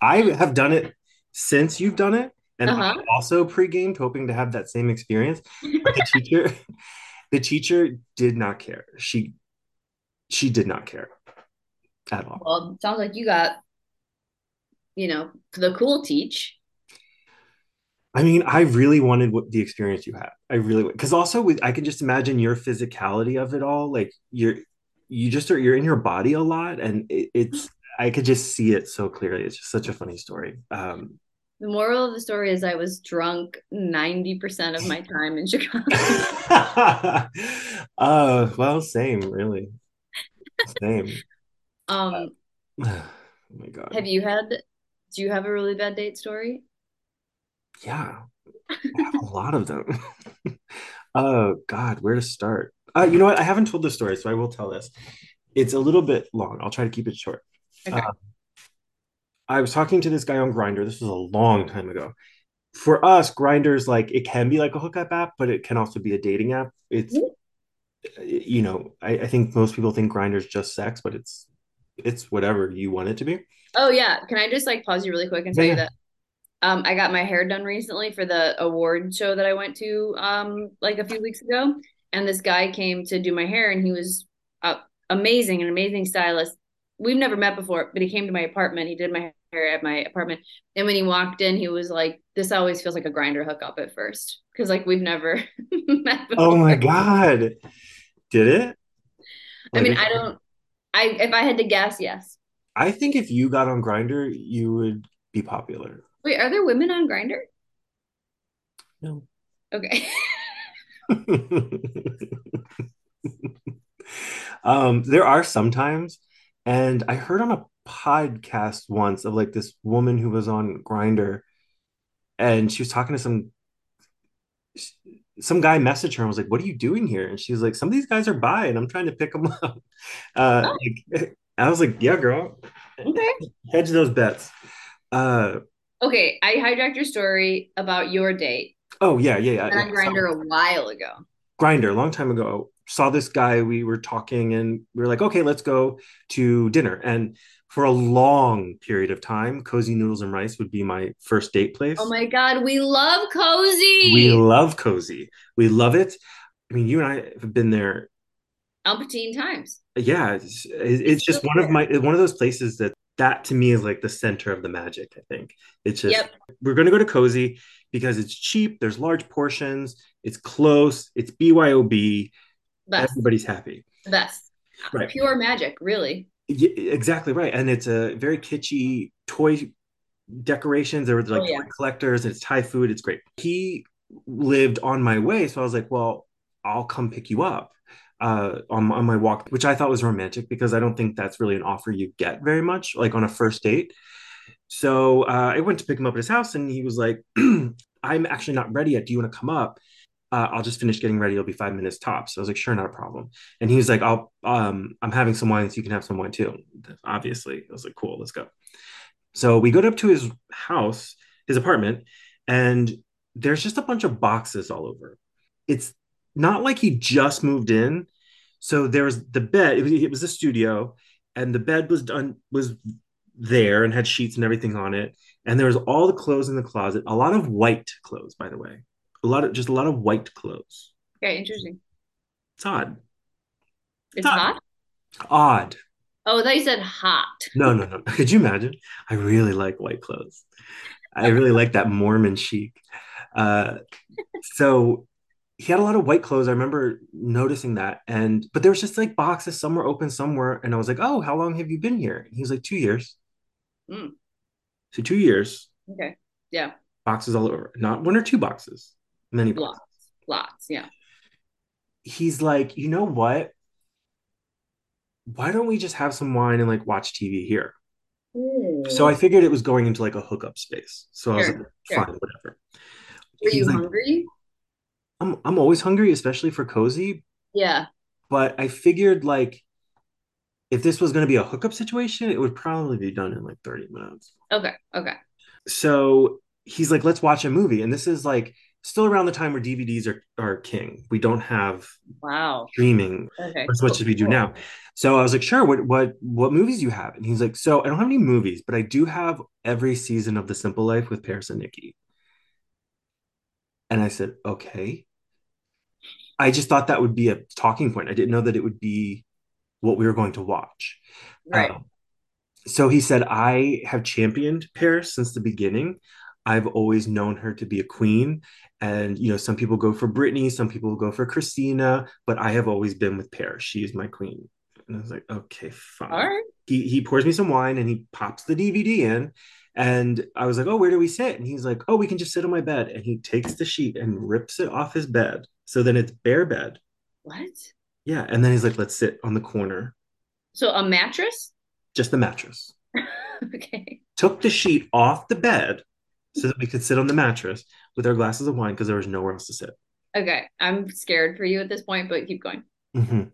I have done it since you've done it, and uh-huh. I also pre-gamed hoping to have that same experience. But the teacher, the teacher did not care. She she did not care at all. Well, sounds like you got, you know, the cool teach. I mean, I really wanted what the experience you had. I really because also with I can just imagine your physicality of it all. Like you're you just are you're in your body a lot, and it, it's I could just see it so clearly. It's just such a funny story. Um, the moral of the story is I was drunk 90% of my time in Chicago. uh, well, same, really. Same. Um, oh my God. Have you had, do you have a really bad date story? Yeah. I have a lot of them. oh God, where to start? Uh, you know what? I haven't told this story, so I will tell this. It's a little bit long. I'll try to keep it short. Okay. Uh, I was talking to this guy on Grindr. This was a long time ago. For us, Grindr's like it can be like a hookup app, but it can also be a dating app. It's mm-hmm. you know, I, I think most people think Grindr's just sex, but it's it's whatever you want it to be. Oh yeah. Can I just like pause you really quick and tell yeah. you that um, I got my hair done recently for the award show that I went to um, like a few weeks ago, and this guy came to do my hair, and he was uh, amazing, an amazing stylist we've never met before, but he came to my apartment. He did my hair at my apartment. And when he walked in, he was like, This always feels like a Grindr hookup at first. Cause like we've never met before. Oh my God. Did it? I mean, I don't I if I had to guess, yes. I think if you got on Grindr, you would be popular. Wait, are there women on Grindr? No. Okay. um, there are sometimes and I heard on a podcast once of like this woman who was on Grindr, and she was talking to some some guy messaged her and was like, "What are you doing here?" And she was like, "Some of these guys are bi, and I'm trying to pick them up." Uh, oh. like, I was like, "Yeah, girl, okay, hedge those bets." Uh, okay, I hijacked your story about your date. Oh yeah, yeah, yeah. On Grindr a while ago. Grindr, a long time ago saw this guy we were talking and we were like okay let's go to dinner and for a long period of time cozy noodles and rice would be my first date place oh my god we love cozy we love cozy we love it i mean you and i have been there umpteen times yeah it's, it's, it's just one there. of my one of those places that that to me is like the center of the magic i think it's just yep. we're going to go to cozy because it's cheap there's large portions it's close it's byob Best. everybody's happy. best. Right. Pure magic, really. Yeah, exactly right. And it's a very kitschy toy decorations. There were like oh, yeah. collectors, and it's Thai food. It's great. He lived on my way, so I was like, well, I'll come pick you up uh, on, on my walk, which I thought was romantic because I don't think that's really an offer you get very much, like on a first date. So uh, I went to pick him up at his house, and he was like, I'm actually not ready yet. Do you want to come up? uh, I'll just finish getting ready. It'll be five minutes tops. So I was like, sure, not a problem. And he was like, I'll, um, I'm having some wine, so you can have some wine too. Obviously, I was like, cool, let's go. So we go up to his house, his apartment, and there's just a bunch of boxes all over. It's not like he just moved in. So there was the bed. It was, it was a studio, and the bed was done was there and had sheets and everything on it. And there was all the clothes in the closet. A lot of white clothes, by the way a lot of just a lot of white clothes. Okay, interesting. It's odd. It's, it's odd. Odd. Oh, they said hot. No, no, no. Could you imagine? I really like white clothes. I really like that Mormon chic. Uh, so he had a lot of white clothes. I remember noticing that. And but there was just like boxes, some were open, some were, and I was like, Oh, how long have you been here? And he was like, Two years. Mm, So two years, okay. Yeah. boxes all over. Not one or two boxes, many boxes. Lots. Lots. Yeah. He's like, you know what? Why don't we just have some wine and like watch TV here? So I figured it was going into like a hookup space. So I was like, Sure. Sure. fine, whatever. Were He's you like, hungry? I'm I'm always hungry, especially for cozy. Yeah. But I figured like if this was going to be a hookup situation, it would probably be done in like 30 minutes. Okay. Okay. So he's like, let's watch a movie. And this is like still around the time where DVDs are, are king. We don't have Wow. streaming Okay. as much Cool. as we do now. So I was like, sure, what what what movies do you have? And he's like, so I don't have any movies, but I do have every season of The Simple Life with Paris and Nikki. And I said, okay. I just thought that would be a talking point. I didn't know that it would be what we were going to watch. Right. Um, so he said, I have championed Paris since the beginning. I've always known her to be a queen. And, you know, some people go for Britney, some people go for Christina, but I have always been with Paris. She is my queen. And I was like, okay, fine. right. He, he pours me some wine and he pops the DVD in. And I was like, oh, where do we sit? And he's like, oh, we can just sit on my bed. And he takes the sheet and rips it off his bed. So then it's bare bed. What? Yeah. And then he's like, let's sit on the corner, So a mattress? just the mattress. Okay. took the sheet off the bed so that we could sit on the mattress with our glasses of wine because there was nowhere else to sit. Okay. I'm scared for you at this point, but keep going. Mhm.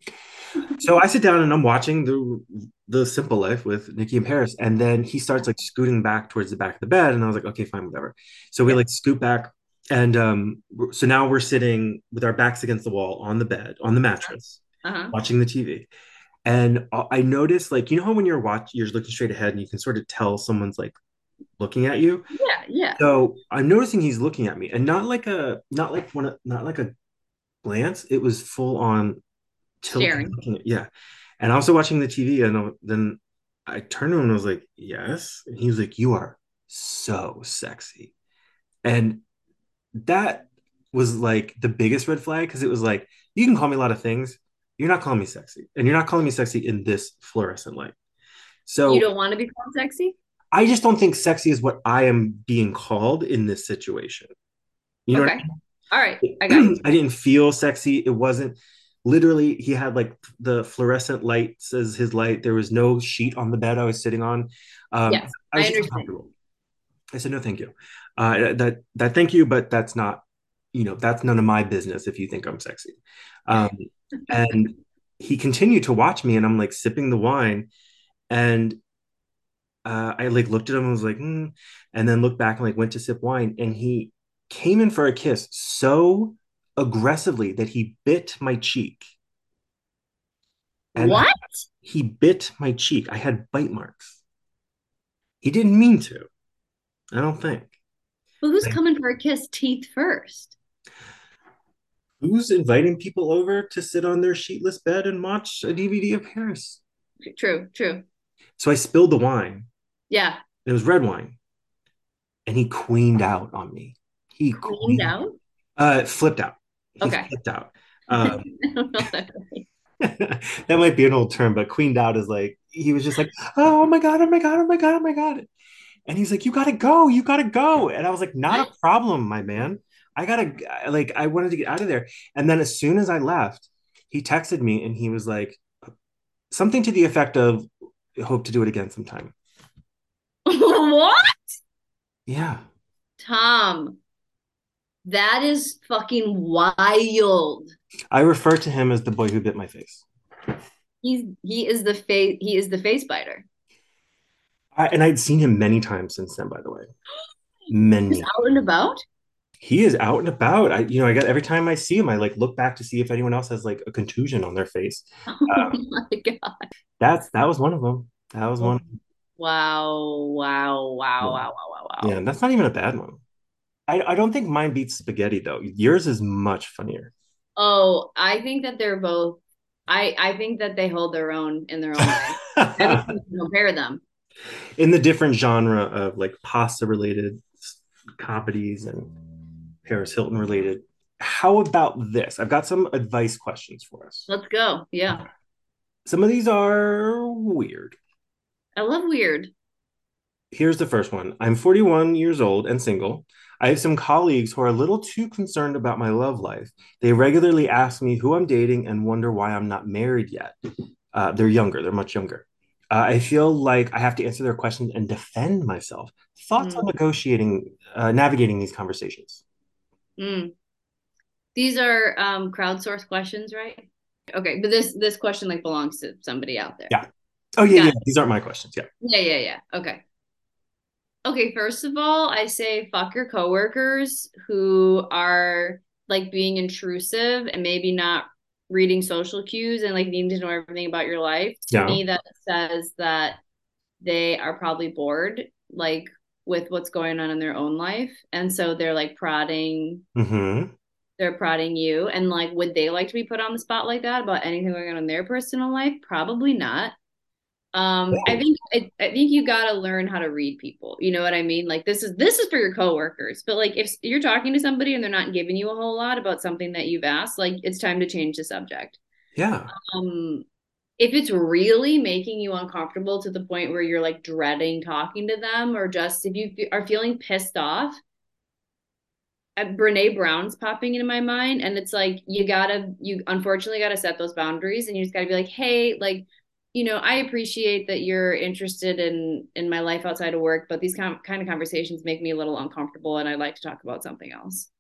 So I sit down and I'm watching the the Simple Life with Nikki and Paris, and then he starts like scooting back towards the back of the bed, and I was like, okay, fine, whatever. So we like scoot back, and um, so now we're sitting with our backs against the wall on the bed on the mattress, Uh-huh. watching the TV. And I noticed, like, you know how when you're watch, you're looking straight ahead, and you can sort of tell someone's like looking at you. Yeah. Yeah. So I'm noticing he's looking at me, and not like a not like one of- not like a glance. It was full on tilt. Staring. At, yeah, and i also watching the TV, and then I turned to him and I was like, "Yes," and he was like, "You are so sexy," and that was like the biggest red flag because it was like you can call me a lot of things. You're not calling me sexy, and you're not calling me sexy in this fluorescent light. So you don't want to be called sexy? I just don't think sexy is what I am being called in this situation. You know what I mean? All right. I got. I didn't feel sexy. It wasn't literally, he had like the fluorescent lights as his light. There was no sheet on the bed I was sitting on. Um, Yes, I was I understand. I said, no, thank you. Uh, that, that, thank you, but that's not, you know, that's none of my business if you think I'm sexy. Um, and he continued to watch me and I'm like sipping the wine and uh, I like looked at him and was like, hmm, and then looked back and like went to sip wine, and he came in for a kiss so aggressively that he bit my cheek. And What? he bit my cheek. I had bite marks. He didn't mean to. I don't think. But who's coming for a kiss teeth first? Who's inviting people over to sit on their sheetless bed and watch a DVD of Paris? True, true. So I spilled the wine. Yeah. It was red wine. And he queened out on me. He Cleaned out? Uh, flipped out. He Okay. flipped out. Um, I don't know that. that might be an old term, but queened out is like he was just like, oh my god, oh my god, oh my god, oh my god, and he's like, you gotta go, you gotta go, and I was like, not a problem, my man. I gotta like, I wanted to get out of there, and then as soon as I left, he texted me and he was like, something to the effect of, hope to do it again sometime. what? Yeah, Tom, that is fucking wild. I refer to him as the boy who bit my face. He's he is the face he is the face biter. I, and I'd seen him many times since then, by the way. Many. He's out and about. he is out and about. I, you know, I got every time I see him, I like look back to see if anyone else has like a contusion on their face. Oh Um, my god. That's that was one of them. That was one. Wow, wow, wow, wow, wow, wow, wow. Yeah, that's not even a bad one. I, I don't think mine beats spaghetti though. Yours is much funnier. Oh, I think that they're both I I think that they hold their own in their own way. I compare them in the different genre of like pasta related comedies and Paris Hilton related. How about this? I've got some advice questions for us. Let's go. Yeah. Some of these are weird. I love weird. Here's the first one. I'm 41 years old and single. I have some colleagues who are a little too concerned about my love life. They regularly ask me who I'm dating and wonder why I'm not married yet. Uh, they're younger, they're much younger. Uh, I feel like I have to answer their questions and defend myself. Thoughts mm. on negotiating, uh, navigating these conversations? Mm. These are um, crowdsourced questions, right? Okay, but this this question like belongs to somebody out there. Yeah. Oh yeah, yeah. These aren't my questions. Yeah. Yeah, yeah, yeah. Okay. Okay, first of all, I say fuck your coworkers who are like being intrusive and maybe not reading social cues and like needing to know everything about your life. To yeah. me, that says that they are probably bored, like with what's going on in their own life. And so they're like prodding mm-hmm. they're prodding you. And like would they like to be put on the spot like that about anything going on in their personal life? Probably not. Um, I think I, I think you got to learn how to read people. You know what I mean? Like this is this is for your coworkers, but like if you're talking to somebody and they're not giving you a whole lot about something that you've asked, like it's time to change the subject. Yeah. Um, if it's really making you uncomfortable to the point where you're like dreading talking to them, or just if you are feeling pissed off, uh, Brene Brown's popping into my mind, and it's like you gotta, you unfortunately gotta set those boundaries, and you just gotta be like, hey, like you know, I appreciate that you're interested in in my life outside of work, but these com- kind of conversations make me a little uncomfortable, and I'd like to talk about something else.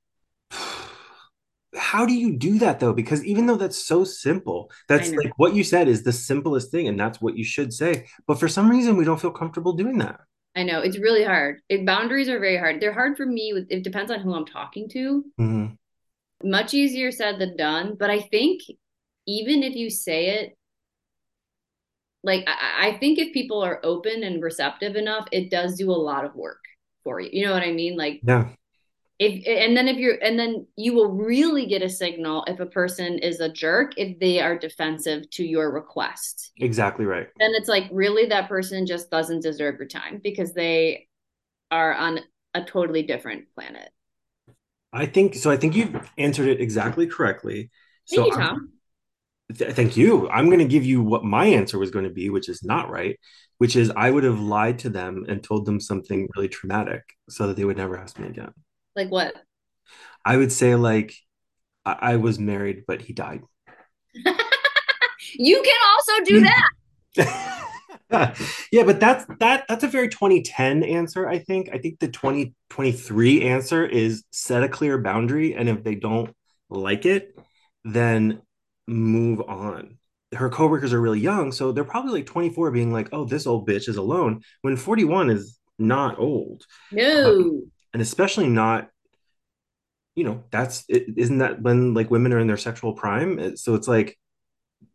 How do you do that though? Because even though that's so simple, that's like what you said is the simplest thing, and that's what you should say. But for some reason, we don't feel comfortable doing that. I know it's really hard. It, boundaries are very hard. They're hard for me. It depends on who I'm talking to. Mm-hmm. Much easier said than done. But I think even if you say it like I, I think if people are open and receptive enough, it does do a lot of work for you. You know what I mean? Like yeah. If and then if you're and then you will really get a signal if a person is a jerk if they are defensive to your request. Exactly right. Then it's like really that person just doesn't deserve your time because they are on a totally different planet. I think so. I think you've answered it exactly correctly. Thank so you, Tom. Th- thank you. I'm going to give you what my answer was going to be, which is not right, which is I would have lied to them and told them something really traumatic so that they would never ask me again. Like what? I would say like I, I was married, but he died. you can also do hmm. that. yeah, but that's that that's a very 2010 answer, I think. I think the 2023 answer is set a clear boundary and if they don't like it, then move on. Her coworkers are really young, so they're probably like 24 being like, "Oh, this old bitch is alone," when 41 is not old. No. Um, and especially not you know, that's is isn't that when like women are in their sexual prime? So it's like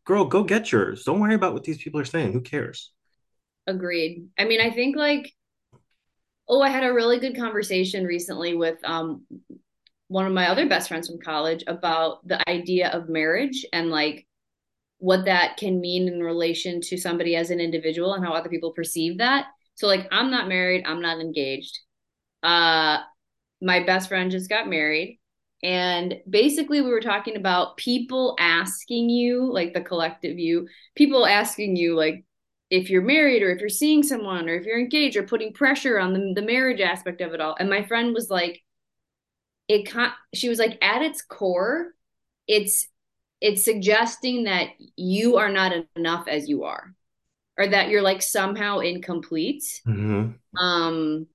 girl, go get yours. Don't worry about what these people are saying. Who cares? Agreed. I mean, I think like oh, I had a really good conversation recently with um one of my other best friends from college about the idea of marriage and like what that can mean in relation to somebody as an individual and how other people perceive that. So like I'm not married, I'm not engaged. Uh my best friend just got married and basically we were talking about people asking you like the collective you people asking you like if you're married or if you're seeing someone or if you're engaged or putting pressure on the, the marriage aspect of it all and my friend was like it con- she was like at its core it's it's suggesting that you are not enough as you are or that you're like somehow incomplete mm-hmm. um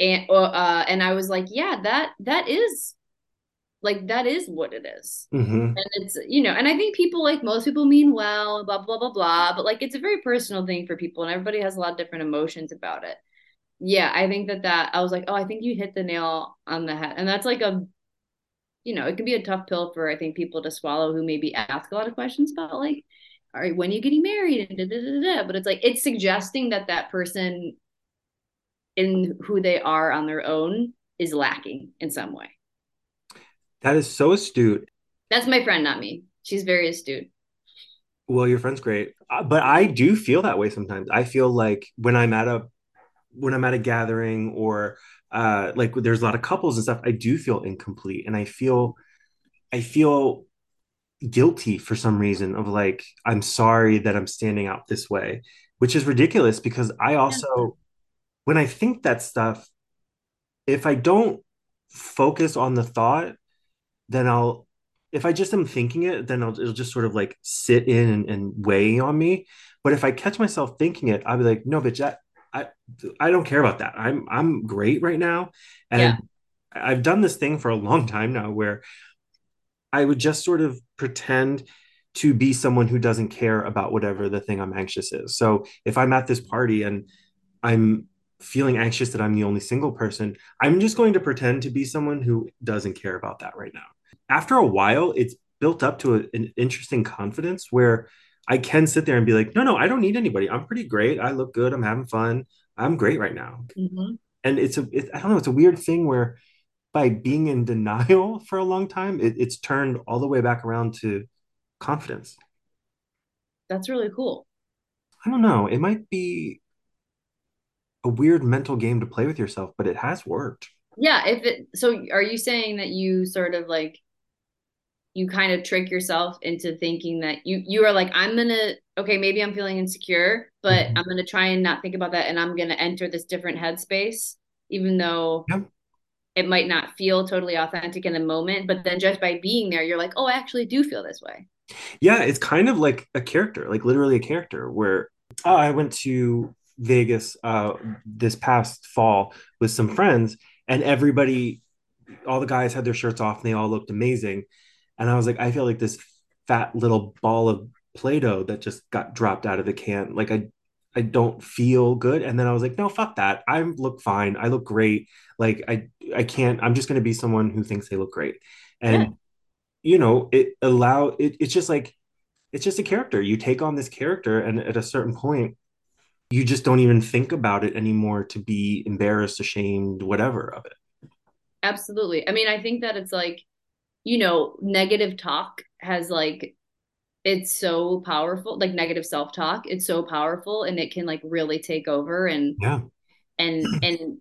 and uh and i was like yeah that that is like that is what it is mm-hmm. and it's you know and i think people like most people mean well blah blah blah blah but like it's a very personal thing for people and everybody has a lot of different emotions about it yeah, I think that that I was like, oh, I think you hit the nail on the head, and that's like a, you know, it can be a tough pill for I think people to swallow who maybe ask a lot of questions about like, all right, when are you getting married and da, da, da, da. but it's like it's suggesting that that person in who they are on their own is lacking in some way. That is so astute. That's my friend, not me. She's very astute. Well, your friend's great, Uh, but I do feel that way sometimes. I feel like when I'm at a when I'm at a gathering or uh like there's a lot of couples and stuff, I do feel incomplete and I feel I feel guilty for some reason of like I'm sorry that I'm standing out this way, which is ridiculous because I Yeah. also when I think that stuff, if I don't focus on the thought, then I'll if I just am thinking it, then I'll, it'll just sort of like sit in and, and weigh on me. But if I catch myself thinking it, I'll be like, no, bitch, that I I don't care about that. I'm I'm great right now, Yeah. and I've done this thing for a long time now where I would just sort of pretend to be someone who doesn't care about whatever the thing I'm anxious is. So if I'm at this party and I'm feeling anxious that I'm the only single person, I'm just going to pretend to be someone who doesn't care about that right now. After a while, it's built up to a, an interesting confidence where I can sit there and be like, no, no, I don't need anybody. I'm pretty great. I look good. I'm having fun. I'm great right now. Mhm. And it's a, it, I don't know, it's a weird thing where by being in denial for a long time, it, it's turned all the way back around to confidence. That's really cool. I don't know. It might be a weird mental game to play with yourself, but it has worked. Yeah, if it so are you saying that you sort of like you kind of trick yourself into thinking that you you are like I'm gonna okay maybe I'm feeling insecure but Mhm. I'm gonna try and not think about that and I'm gonna enter this different headspace even though Yeah. it might not feel totally authentic in the moment but then just by being there you're like oh I actually do feel this way Yeah, it's kind of like a character, like literally a character where oh, I went to Vegas uh this past fall with some friends and everybody all the guys had their shirts off and they all looked amazing. And I was like, I feel like this fat little ball of Play-Doh that just got dropped out of the can. Like I I don't feel good. And then I was like, no, fuck that. I look fine. I look great. Like I I can't, I'm just gonna be someone who thinks they look great. yeah And you know, it allow it, it's just like it's just a character. You take on this character and at a certain point you just don't even think about it anymore to be embarrassed, ashamed, whatever of it. absolutely I mean I think that it's like you know negative talk has like it's so powerful like negative self-talk it's so powerful and it can like really take over and Yeah. and and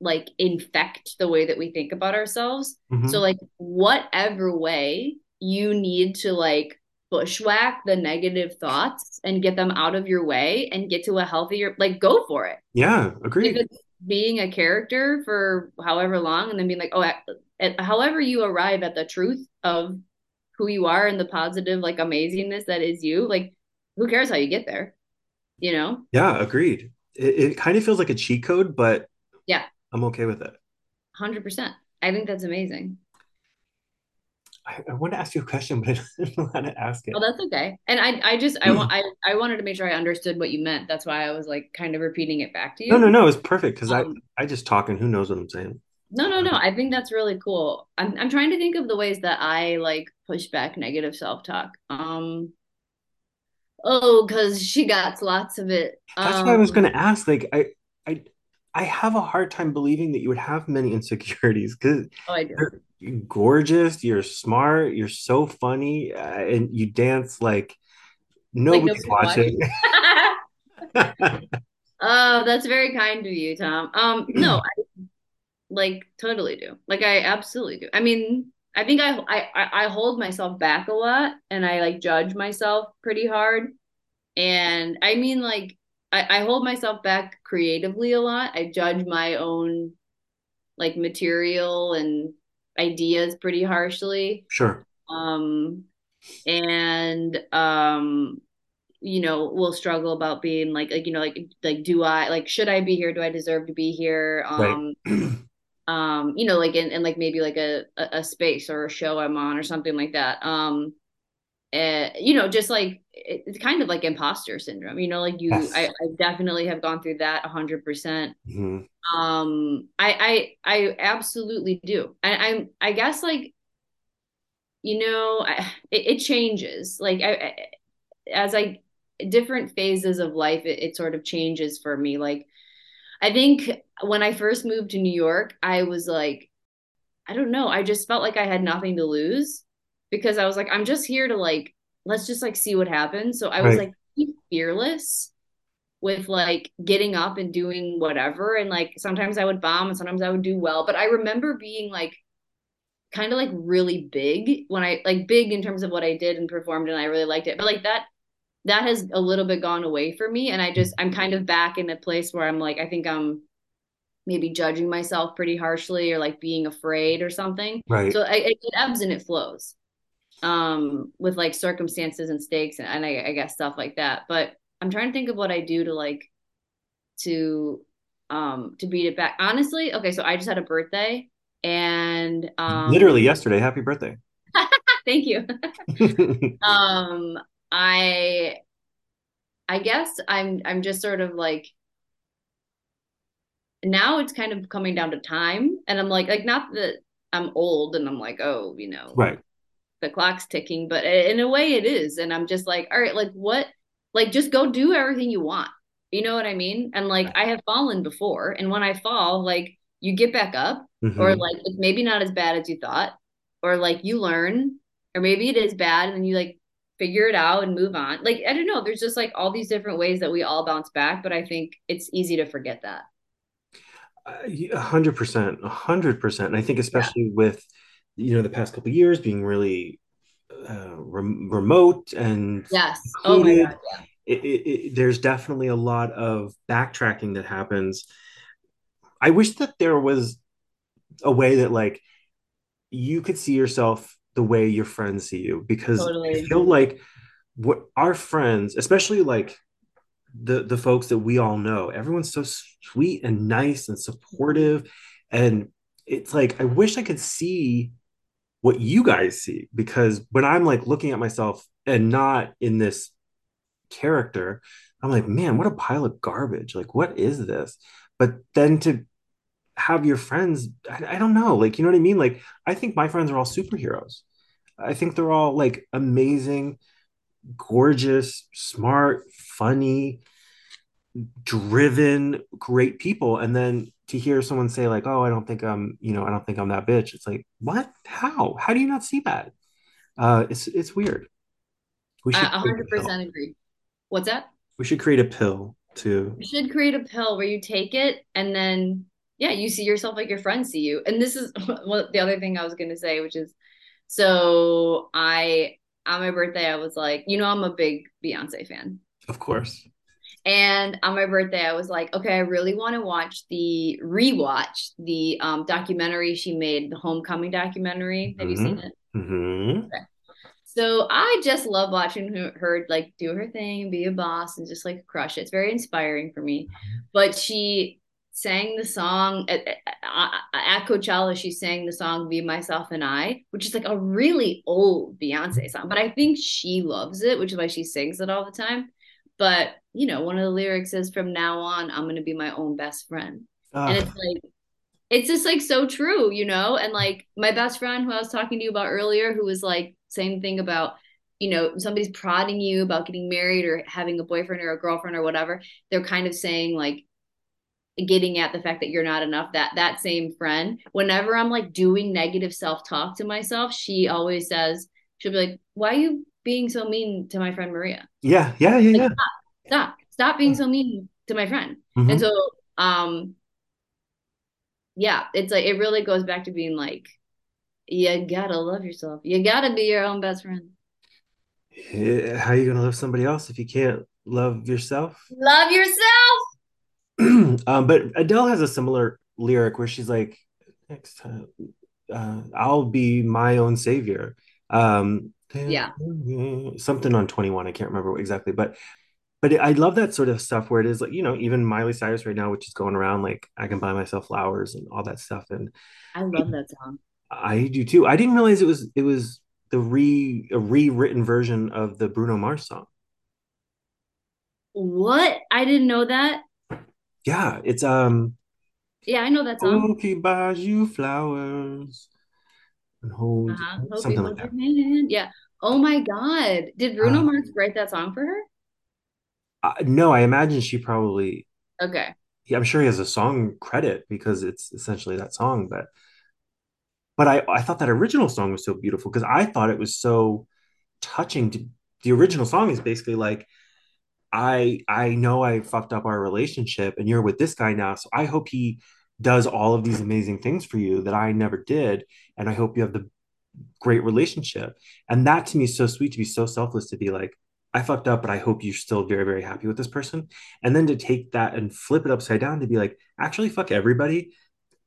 like infect the way that we think about ourselves so hmm like whatever way you need to like bushwhack the negative thoughts and get them out of your way and get to a healthier like go for it Yeah, agree. being a character for however long and then being like oh however you arrive at the truth of who you are and the positive like amazingness that is you like who cares how you get there you know Yeah, agreed. It, it kind of feels like a cheat code, but yeah I'm okay with it. 100% i think that's amazing I, I want to ask you a question, but I don't know how to ask it. oh that's okay and i i just i want i i wanted to make sure i understood what you meant that's why i was like kind of repeating it back to you. No, no, no. It's perfect because I um I just talk and who knows what I'm saying. No no no. I think that's really cool. I'm i'm trying to think of the ways that i like push back negative self-talk. Um oh because she got lots of it. That's what I was um going to ask. Like, I, I, I have a hard time believing that you would have many insecurities because oh i do. you're gorgeous, you're smart, you're so funny, uh, and you dance like like nobody's nobody's watching. watching oh that's very kind of you tom. Um no like totally do. Like I absolutely do. I mean, I think I I I hold myself back a lot and I like judge myself pretty hard. And I mean like I, I hold myself back creatively a lot. I judge my own like material and ideas pretty harshly. Sure. Um and um you know we'll struggle about being like like you know like like do I like should I be here? Do I deserve to be here? Right. Um you know like in, in like maybe like a, a space or a show i'm on or something like that um uh, you know just like it's kind of like imposter syndrome you know like you i, Yes. I definitely have gone through that 100% Mhm. um i i i absolutely do and i'm i guess like you know I, it, it changes like I, I as i different phases of life it, it sort of changes for me like I think when I first moved to New York, I was like, I don't know, I just felt like I had nothing to lose because I was like, I'm just here to like let's just like see what happens. So I was Right. like fearless with like getting up and doing whatever. And like sometimes I would bomb and sometimes I would do well. But I remember being like kind of like really big when I like big in terms of what I did and performed and I really liked it. But like that that has a little bit gone away for me. And I just I'm kind of back in a place where I'm like, I think I'm maybe judging myself pretty harshly or like being afraid or something. Right. So I, it ebbs and it flows um with like circumstances and stakes and, and I, I guess stuff like that but i'm trying to think of what i do to like to um to beat it back honestly okay so i just had a birthday and um Literally yesterday. Happy birthday. thank you um i i guess i'm i'm just sort of like now it's kind of coming down to time and i'm like like not that i'm old and i'm like oh you know right. the clock's ticking, but in a way it is. And I'm just like, all right, like what? Like just go do everything you want. You know what I mean? And like I have fallen before, and when I fall, like you get back up, Mhm. or like it's maybe not as bad as you thought, or like you learn, or maybe it is bad, and then you like figure it out and move on. Like I don't know, there's just like all these different ways that we all bounce back, but I think it's easy to forget that. A hundred percent, a hundred percent. And I think Yeah. especially with you know the past couple of years being really uh, rem- remote and Yes. Oh my God. Yeah. it, it, it, there's definitely a lot of backtracking that happens. I wish that there was a way that like you could see yourself the way your friends see you because I Totally. feel like what our friends, especially like the the folks that we all know, everyone's so sweet and nice and supportive, and it's like I wish I could see what you guys see because when I'm like looking at myself and not in this character, I'm like, man, what a pile of garbage! Like, what is this? But then to have your friends, I, I don't know, like you know what I mean? Like, I think my friends are all superheroes. I think they're all like amazing, gorgeous, smart, funny, driven, great people. And then to hear someone say, like, oh, I don't think I'm, you know, I don't think I'm that bitch. It's like, what? How? How do you not see that? Uh, it's it's weird. We should a 100% agree. What's that? We should create a pill too. You should create a pill where you take it and then yeah, you see yourself like your friends see you. And this is what the other thing I was gonna say, which is so I on my birthday I was like, you know, I'm a big Beyonce fan. of course. And on my birthday, I was like, okay, I really want to watch the rewatch the um, documentary she made, the Homecoming documentary. Have you seen it? hmm So I just love watching her, her like do her thing, be a boss, and just like crush it. It's very inspiring for me. But she sang the song at, at, Coachella. She sang the song "Me Myself and I," which is like a really old Beyonce mm-hmm. song, but I think she loves it, which is why she sings it all the time. But you know, one of the lyrics is, "From now on, I'm gonna be my own best friend," and it's like it's just like so true, you know? And like my best friend who I was talking to you about earlier, who was like same thing about, you know, somebody's prodding you about getting married or having a boyfriend or a girlfriend or whatever. They're kind of saying like getting at the fact that you're not enough. That that same friend, whenever I'm like doing negative self-talk to myself, she always says, she'll be like, Why are you being so mean to my friend Maria? yeah, yeah, yeah, Like yeah. stop, stop, stop being so mean to my friend. And Mhm. so um yeah, it's like it really goes back to being like, you gotta love yourself. You gotta be your own best friend. Eh, How are you gonna love somebody else if you can't love yourself? Love yourself. um, but Adele has a similar lyric where she's like, "Next time, uh, I'll be my own savior." Um, Yeah. something on Twenty One. I can't remember exactly, but but I love that sort of stuff where it is like you know even Miley Cyrus right now, which is going around like I can buy myself flowers and all that stuff, and I love that song. I do too. I didn't realize it was it was the re a rewritten version of the Bruno Mars song. What? I didn't know that. Yeah, it's um Yeah, I know that song. He buys you flowers and hold Uh-huh. Something like that. Yeah. Oh my God. Did Bruno Uh, Mars write that song for her? uh, no, I imagine she probably. Okay. Yeah, I'm sure he has a song credit because it's essentially that song. But but I I thought that original song was so beautiful because I thought it was so touching to the original song is basically like I I know I fucked up our relationship and you're with this guy now. So I hope he does all of these amazing things for you that I never did. And I hope you have the great relationship. And that to me is so sweet to be so selfless to be like, I fucked up, but I hope you're still very, very happy with this person. And then to take that and flip it upside down to be like, actually, fuck everybody.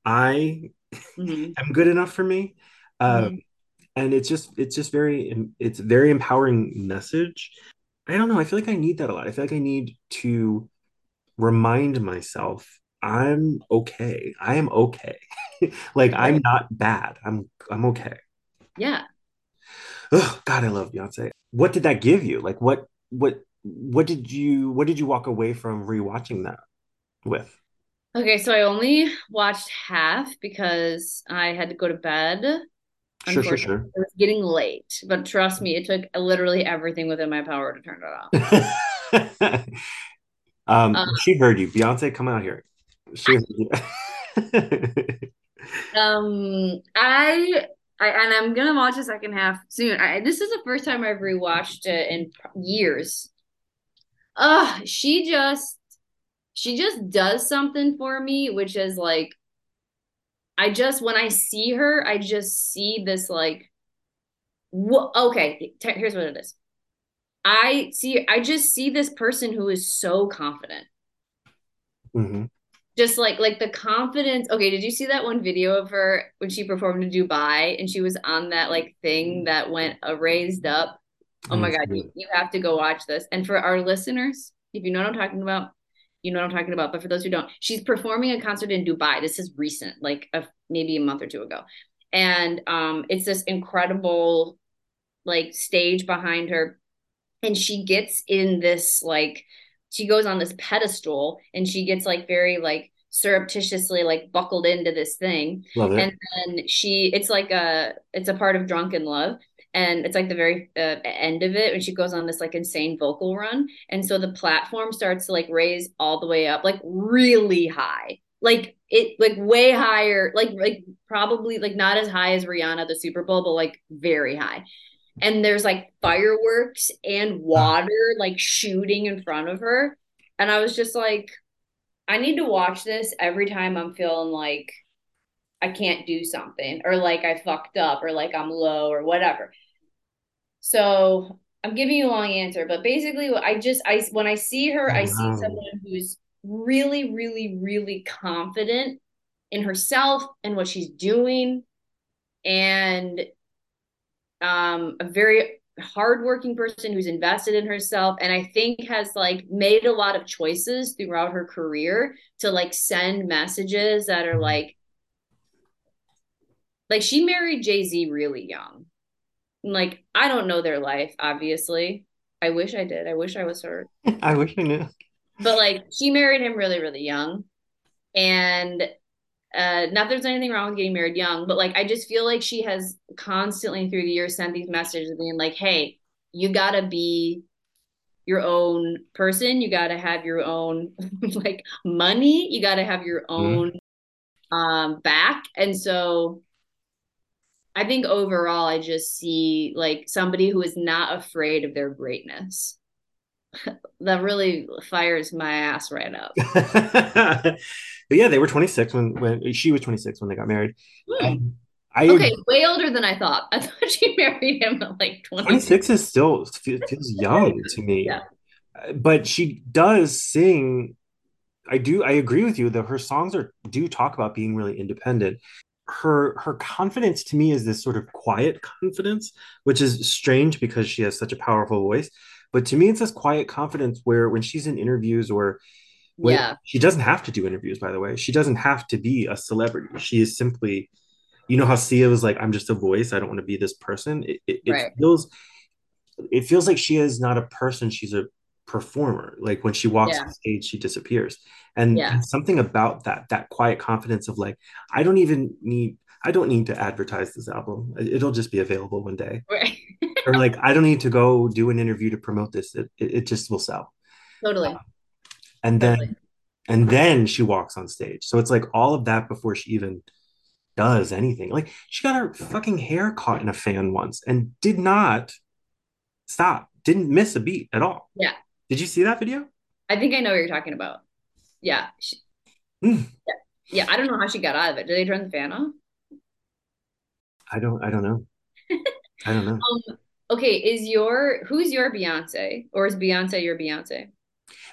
I mm-hmm. am good enough for me. Um, mm-hmm. And it's just, it's just very, it's very empowering message. I don't know. I feel like I need that a lot. I feel like I need to remind myself I'm okay. I am okay. like I'm not bad. I'm I'm okay. Yeah. Oh God, I love Beyonce. What did that give you? Like what what what did you what did you walk away from rewatching that with? Okay, so I only watched half because I had to go to bed. Sure, sure, sure. It was getting late, but trust me, it took literally everything within my power to turn it off. um, um, she heard you. Beyonce, come out here. She heard you. um, I, I, and I'm gonna watch the second half soon. I, this is the first time I've rewatched it in years. Ugh, she just, she just does something for me, which is like I just when I see her, I just see this like what okay, t- here's what it is. I see I just see this person who is so confident. Mm-hmm. Just like like the confidence. Okay, did you see that one video of her when she performed in Dubai and she was on that like thing that went uh, raised up? Oh my god, you, you have to go watch this. And for our listeners, if you know what I'm talking about, you know what I'm talking about. But for those who don't, she's performing a concert in Dubai. This is recent, like a, maybe a month or two ago. And um, it's this incredible like stage behind her. And she gets in this like she goes on this pedestal and she gets like very like surreptitiously like buckled into this thing. And then she it's like a it's a part of Drunk in Love and it's like the very uh, end of it when she goes on this like insane vocal run. And so the platform starts to like raise all the way up like really high. Like it like way higher like like probably like not as high as rihanna the super bowl but like very high. And there's like fireworks and water like shooting in front of her. And i was just like i need to watch this every time i'm feeling like I can't do something or like I fucked up or like I'm low or whatever. So I'm giving you a long answer, but basically I just I when I see her, I see someone who's really, really, really confident in herself and what she's doing and um a very hardworking person who's invested in herself and I think has like made a lot of choices throughout her career to like send messages that are mm-hmm. like like she married Jay-Z really young. Like I don't know their life, obviously. I wish I did. I wish I was her. I wish I knew. But like she married him really, really young. And uh not there's anything wrong with getting married young, but like I just feel like she has constantly through the years sent these messages being like, hey, you gotta be your own person, you gotta have your own like money, you gotta have your mm-hmm. own mm. um back. And so I think overall, I just see like somebody who is not afraid of their greatness. that really fires my ass right up. but yeah, they were 26 when when she was 26 when they got married. Hmm. I, okay, way older than I thought. I thought she married him at like 20. 26 is still feels young to me. Yeah. But she does sing I do I agree with you that her songs are do talk about being really independent her her confidence to me is this sort of quiet confidence which is strange because she has such a powerful voice. But to me it's this quiet confidence where when she's in interviews or when, yeah. she doesn't have to do interviews by the way she doesn't have to be a celebrity. She is simply you know how sia was like i'm just a voice. I don't want to be this person. It, it, right. it feels it feels like she is not a person. She's a performer. Like when she walks yeah. on stage, she disappears. And, yeah. something about that, that quiet confidence of like, I don't even need, I don't need to advertise this album. It'll just be available one day. Right. or like, I don't need to go do an interview to promote this. It, it, it just will sell. Totally. Uh, and then, totally. and then she walks on stage. So it's like all of that before she even does anything. Like she got her fucking hair caught in a fan once and did not stop didn't miss a beat at all. Yeah. Did you see that video? I think I know what you're talking about. Yeah. She, Mm. yeah. Yeah. I don't know how she got out of it. Did they turn the fan off? I don't I don't know. I don't know. Um, okay, is your who's your Beyonce? Or is Beyonce your Beyonce?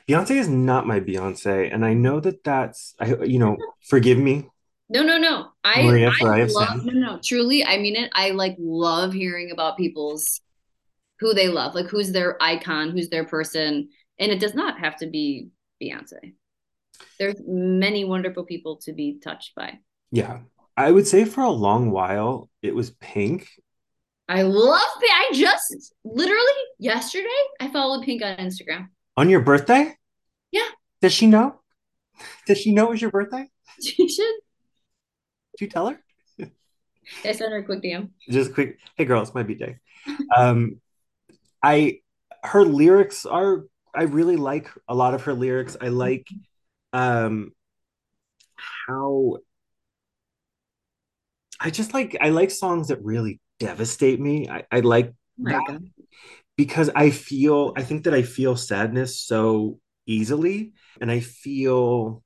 Beyonce is not my Beyonce, and I know that that's I you know forgive me, No, no, no. I Maria I Faria love no, no, truly, I mean it. I like love hearing about people's who they love, like who's their icon, who's their person, and it does not have to be Beyonce. There's many wonderful people to be touched by. Yeah, I would say for a long while it was Pink. I love Pink. I just literally yesterday I followed Pink on Instagram. On your birthday? Yeah. Does she know? Does she know it was your birthday? She should. Did you tell her? I sent her a quick DM. Just quick, hey girl, it's my birthday. Um, I her lyrics are I really like a lot of her lyrics. I like um how I just like I like songs that really devastate me. I, I like that because I feel I think that I feel sadness so easily and I feel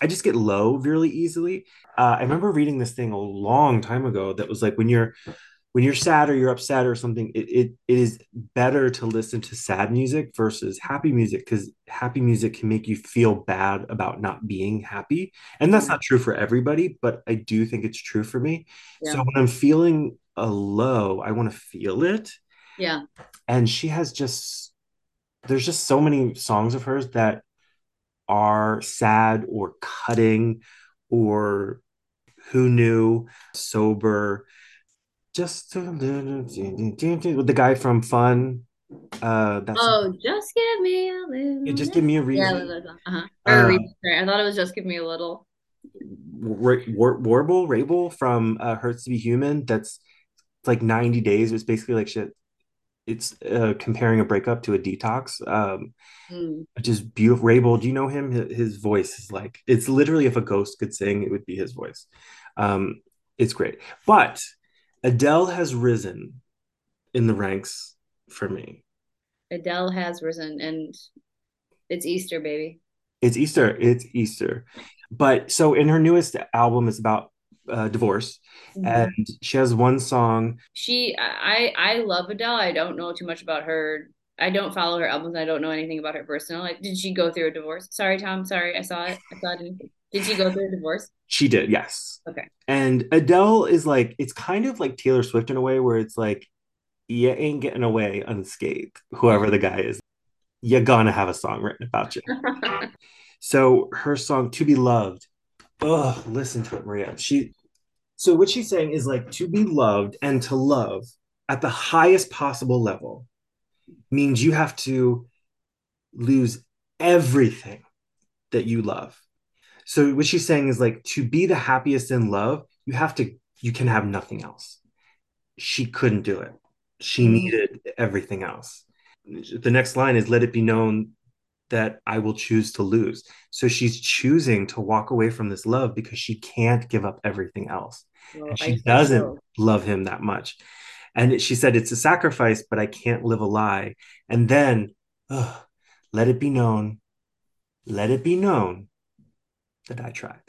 I just get low really easily. Uh, I remember reading this thing a long time ago that was like when you're when you're sad or you're upset or something, it it, it is better to listen to sad music versus happy music because happy music can make you feel bad about not being happy. And that's Yeah. not true for everybody, but I do think it's true for me. So when I'm feeling a low, I want to feel it Yeah. and she has just there's just so many songs of hers that are sad or cutting or who knew sober just with the guy from fun uh that's Oh, just give me a little. it just give me a Yeah, reason uh-huh. Or Uh. I thought it was just give me a little. War- War- warble Wrabel from uh, hurts to be human that's like 90 days it's basically like shit it's uh, comparing a breakup to a detox um Mm. which is beautiful. Wrabel, do you know him? His, his voice is like it's literally if a ghost could sing, it would be his voice. Um, it's great. But Adele has risen in the ranks for me. Adele has risen, and it's Easter, baby. It's Easter. It's Easter. But so in her newest album, it's about uh, divorce, Mhm. and she has one song. She, I, I love Adele. I don't know too much about her. I don't follow her albums. I don't know anything about her personal. Like, did she go through a divorce? Sorry, Tom. Sorry, I saw it. I saw it. Did she go through a divorce? She did, yes. Okay. And Adele is like it's kind of like Taylor Swift in a way, where it's like you ain't getting away unscathed. Whoever the guy is, you're gonna have a song written about you. So her song "To Be Loved," oh, listen to it, Maria. She, so what she's saying is like to be loved and to love at the highest possible level means you have to lose everything that you love. So what she's saying is like to be the happiest in love, you have to, you can have nothing else. She couldn't do it. She Mhm. needed everything else. The next line is let it be known that I will choose to lose. So she's choosing to walk away from this love because she can't give up everything else. Well, And she doesn't so. love him that much. And she said, It's a sacrifice, but I can't live a lie. And then, ugh, let it be known, let it be known that I tried.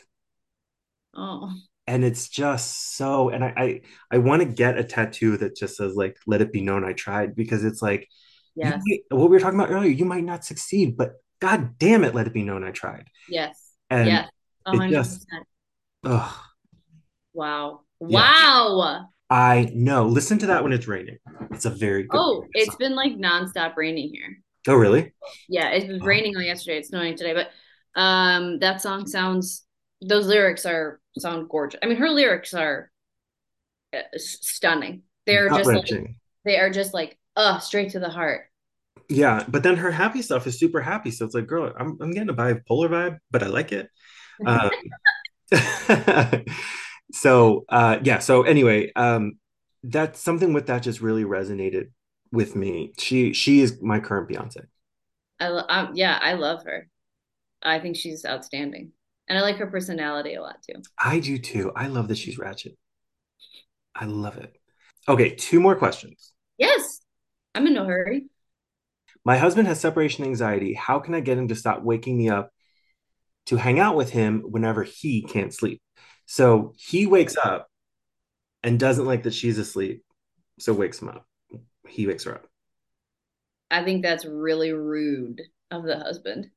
Oh, And it's just so, and I, I, I want to get a tattoo that just says like, let it be known I tried, because it's like, might- what we were talking about earlier, you might not succeed, but God damn it, let it be known I tried. yes, And yes. A it just- ugh, Wow. Yeah. Wow. I know. Listen to that when it's raining. It's a very good. Oh, it's song. been like nonstop raining here. Oh, really? Yeah, it was Oh. raining all yesterday. It's snowing today, but um, that song sounds. Those lyrics are sound gorgeous. I mean, her lyrics are uh, stunning. They're just like they are just like uh straight to the heart. Yeah, but then her happy stuff is super happy. So it's like, girl, I'm I'm getting a bipolar vibe, but I like it. Um, so uh, yeah. So anyway, um, that's something with that just really resonated with me. She she is my current Beyonce. I lo- um, yeah, I love her. I think she's outstanding, and I like her personality a lot too. I do too. I love that she's ratchet. I love it. Okay, two more questions. Yes, I'm in no hurry. My husband has separation anxiety. How can I get him to stop waking me up to hang out with him whenever he can't sleep? So he wakes up and doesn't like that she's asleep, so wakes him up. He wakes her up. I think that's really rude of the husband.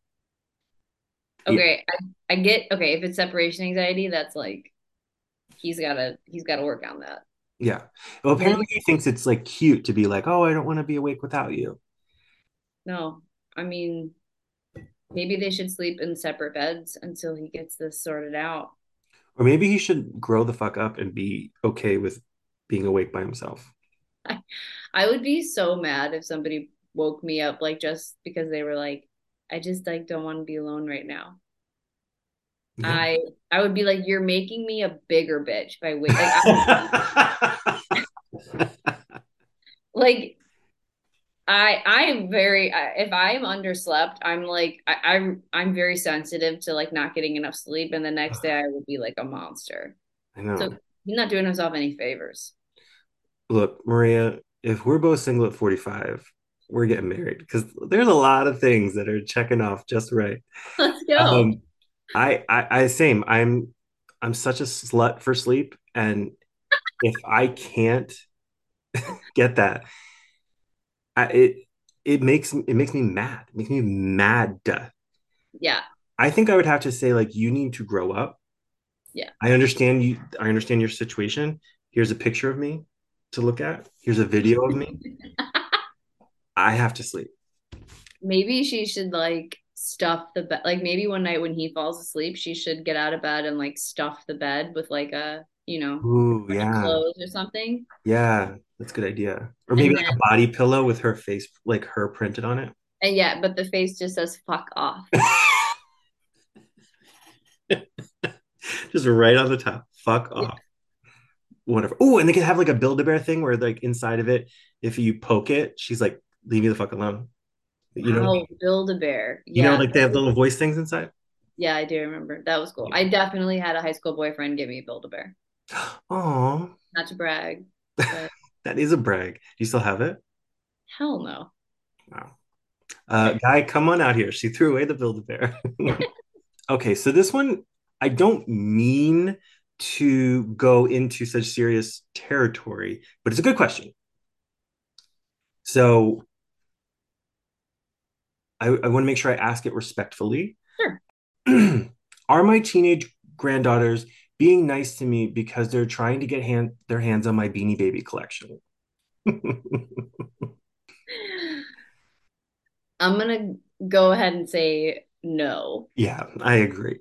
Okay, yeah. I, I get okay, if it's separation anxiety, that's like he's gotta he's gotta work on that. Yeah. Well, apparently he thinks it's like cute to be like, oh, I don't want to be awake without you. No, I mean, maybe they should sleep in separate beds until he gets this sorted out. Or maybe he should grow the fuck up and be okay with being awake by himself. I, I would be so mad if somebody woke me up like just because they were like, I just like don't want to be alone right now. Yeah. I I would be like, you're making me a bigger bitch by waiting. Like, like I I'm very if I'm underslept, I'm like I, I'm I'm very sensitive to like not getting enough sleep, and the next day I would be like a monster. I know. So he's not doing himself any favors. Look, Maria, if we're both single at 45, we're getting married because there's a lot of things that are checking off just right. Let's go. Um, I, I I same. I'm I'm such a slut for sleep, and if I can't get that I, it it makes it makes me mad. It makes me mad. Yeah. I think I would have to say like you need to grow up. Yeah. I understand you I understand your situation. Here's a picture of me to look at. Here's a video of me. I have to sleep. Maybe she should like stuff the bed. Like maybe one night when he falls asleep, she should get out of bed and like stuff the bed with like a, you know, Ooh, yeah. clothes or something. Yeah. That's a good idea. Or maybe then, like a body pillow with her face, like her printed on it. And yeah, but the face just says fuck off. just right on the top. Fuck off. Yeah. Whatever. Oh, and they can have like a Build-A-Bear thing where like inside of it, if you poke it, she's like, leave me the fuck alone. You know, oh, Build-A-Bear. Yeah. You know, like they have little voice things inside. Yeah, I do remember. That was cool. I definitely had a high school boyfriend give me Build-A-Bear. Oh. Not to brag. But... That is a brag. Do you still have it? Hell no. Wow. Uh, guy, come on out here. She threw away the Build a Bear. okay, so this one, I don't mean to go into such serious territory, but it's a good question. So I, I want to make sure I ask it respectfully. Sure. Are my teenage granddaughters being nice to me because they're trying to get hand, their hands on my Beanie Baby collection. I'm gonna go ahead and say no. Yeah, I agree.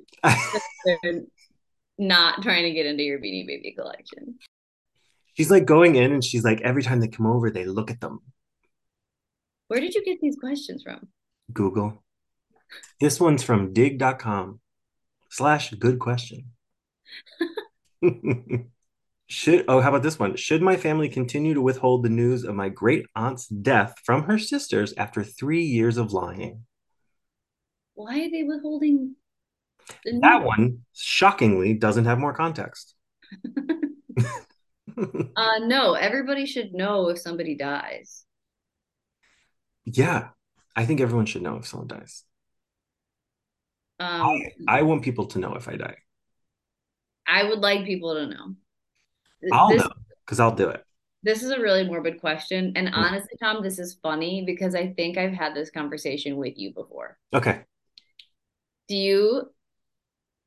not trying to get into your Beanie Baby collection. She's like going in and she's like, every time they come over, they look at them. Where did you get these questions from? Google. This one's from dig.com slash good question. Should oh, how about this one? Should my family continue to withhold the news of my great aunt's death from her sisters after three years of lying? Why are they withholding? The that one shockingly doesn't have more context. uh no, everybody should know if somebody dies. Yeah, I think everyone should know if someone dies. Um, I, I want people to know if I die. I would like people to know. I'll this, know because I'll do it. This is a really morbid question. And honestly, Tom, this is funny because I think I've had this conversation with you before. Okay. Do you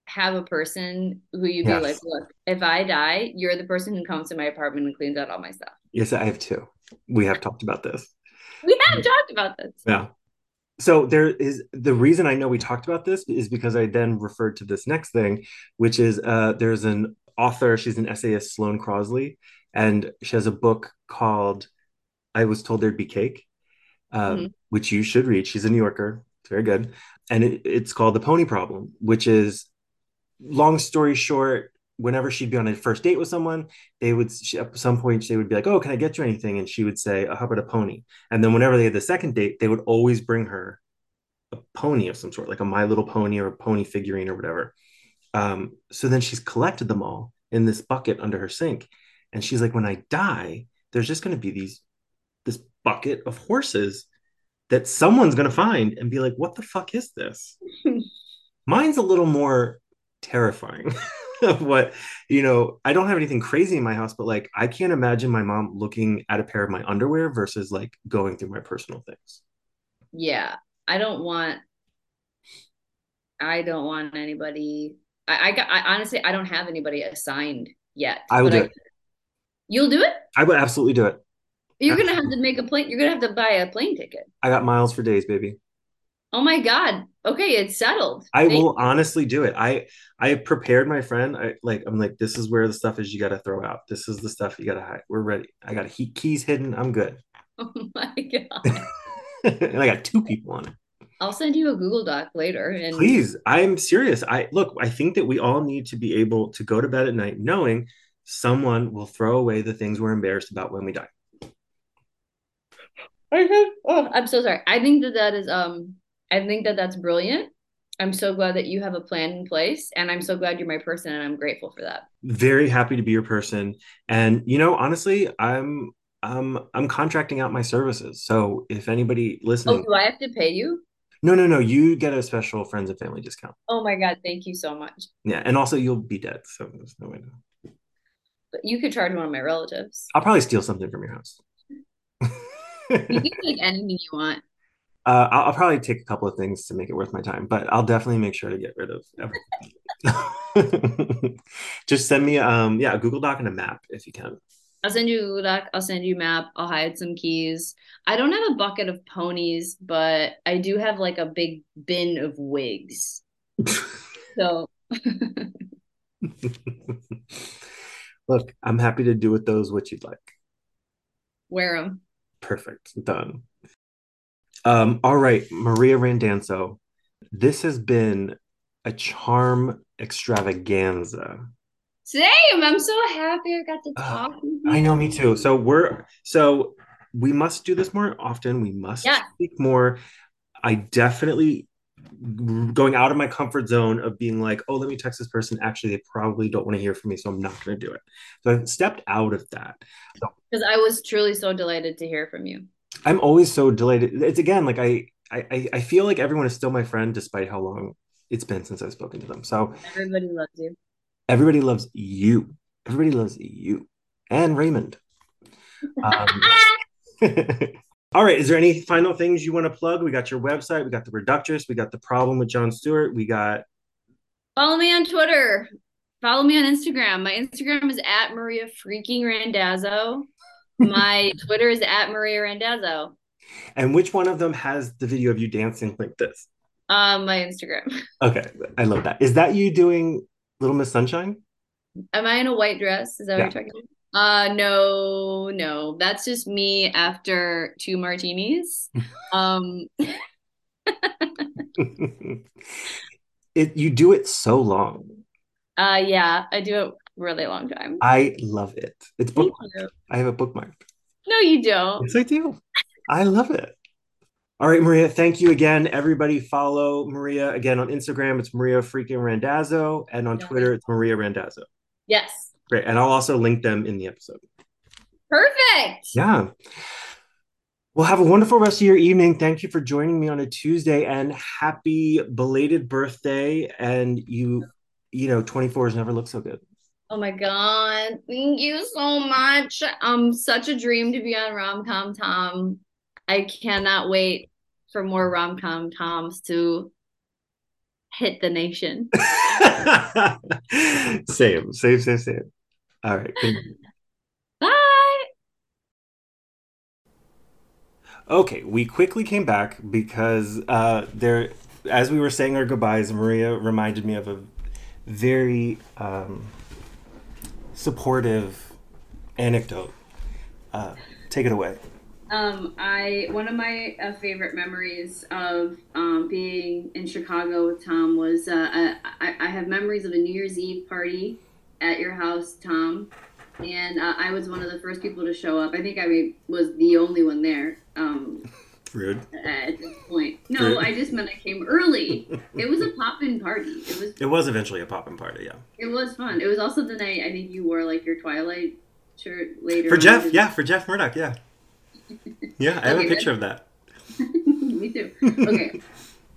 have a person who you'd yes. be like, look, if I die, you're the person who comes to my apartment and cleans out all my stuff? Yes, I have two. We have talked about this. We have talked about this. Yeah so there is the reason I know we talked about this is because I then referred to this next thing, which is uh, there's an author, she's an essayist, Sloane Crosley, and she has a book called I Was Told There'd Be Cake, um, mm-hmm. which you should read. She's a New Yorker, it's very good. And it, it's called The Pony Problem, which is long story short, whenever she'd be on a first date with someone, they would she, at some point they would be like, "Oh, can I get you anything?" And she would say, "How about a pony?" And then whenever they had the second date, they would always bring her a pony of some sort, like a My Little Pony or a pony figurine or whatever. Um, so then she's collected them all in this bucket under her sink, and she's like, "When I die, there's just going to be these this bucket of horses that someone's going to find and be like, what the fuck is this? Mine's a little more terrifying of what, you know, I don't have anything crazy in my house, but like I can't imagine my mom looking at a pair of my underwear versus like going through my personal things. Yeah. I don't want I don't want anybody I, I got I honestly I don't have anybody assigned yet. I will do I, it. You'll do it? I would absolutely do it. You're gonna have to make a plane. You're gonna have to buy a plane ticket. I got miles for days, baby. Oh my god. Okay, it's settled. I Thank will honestly do it. I I prepared my friend. I like I'm like this is where the stuff is you got to throw out. This is the stuff you got to hide. We're ready. I got heat keys hidden. I'm good. Oh my god. and I got two people on it. I'll send you a Google Doc later. And please, I'm serious. I look. I think that we all need to be able to go to bed at night knowing someone will throw away the things we're embarrassed about when we die. Oh, I'm so sorry. I think that that is um. I think that that's brilliant. I'm so glad that you have a plan in place, and I'm so glad you're my person, and I'm grateful for that. Very happy to be your person, and you know, honestly, I'm um I'm contracting out my services. So if anybody listening, oh, do I have to pay you? No, no, no. You get a special friends and family discount. Oh my god, thank you so much. Yeah, and also you'll be dead, so there's no way to. But you could charge one of my relatives. I'll probably steal something from your house. you can take anything you want. Uh, I'll, I'll, probably take a couple of things to make it worth my time, but I'll definitely make sure to get rid of everything. Just send me, um, yeah, a Google Doc and a map if you can. I'll send you a Google Doc. I'll send you a map. I'll hide some keys. I don't have a bucket of ponies, but I do have like a big bin of wigs. so. Look, I'm happy to do with those what you'd like. Wear them. Perfect. Done. Um, all right, Maria Randazzo. This has been a charm extravaganza. Same. I'm so happy I got to talk. Uh, I know, me too. So we're so we must do this more often. We must yeah. speak more. I definitely going out of my comfort zone of being like, oh, let me text this person. Actually, they probably don't want to hear from me, so I'm not going to do it. So I've stepped out of that. Because so, I was truly so delighted to hear from you. I'm always so delighted. It's again like I, I I feel like everyone is still my friend despite how long it's been since I've spoken to them. So everybody loves you. Everybody loves you. Everybody loves you and Raymond. Um, all right. Is there any final things you want to plug? We got your website. We got the Reductress. We got the problem with Jon Stewart. We got. Follow me on Twitter. Follow me on Instagram. My Instagram is at Maria freaking Randazzo. My Twitter is at Maria Randazzo. And which one of them has the video of you dancing like this? Um, my Instagram. Okay, I love that. Is that you doing Little Miss Sunshine? Am I in a white dress? Is that yeah. what you're talking about? Uh no, no. That's just me after two martinis. um it you do it so long. Uh yeah, I do it really long time. I love it. It's bookmarked. I have a bookmark. No, you don't. Yes, I do. I love it. All right, Maria, thank you again. Everybody follow Maria again on Instagram. It's Maria freaking Randazzo. And on Twitter, it's Maria Randazzo. Yes. Great. And I'll also link them in the episode. Perfect. Yeah. Well, have a wonderful rest of your evening. Thank you for joining me on a Tuesday and happy belated birthday. And you, you know, 24s never look so good. Oh my God. Thank you so much. Um, such a dream to be on Rom Com Tom. I cannot wait for more rom com toms to hit the nation. same, same, same, same. All right. Bye. Okay, we quickly came back because uh, there, as we were saying our goodbyes, Maria reminded me of a very um, supportive anecdote. Uh, take it away. Um, I one of my uh, favorite memories of um, being in Chicago with Tom was uh, I, I have memories of a New Year's Eve party at your house, Tom, and uh, I was one of the first people to show up. I think I was the only one there. Um, Rude. At this point, no, Rude. I just meant I came early. it was a pop-in party. It was. It was eventually a pop-in party. Yeah. It was fun. It was also the night I think you wore like your Twilight shirt later. For Jeff, yeah, for Jeff Murdoch, yeah. Yeah, I have okay, a picture of that. Me too. Okay,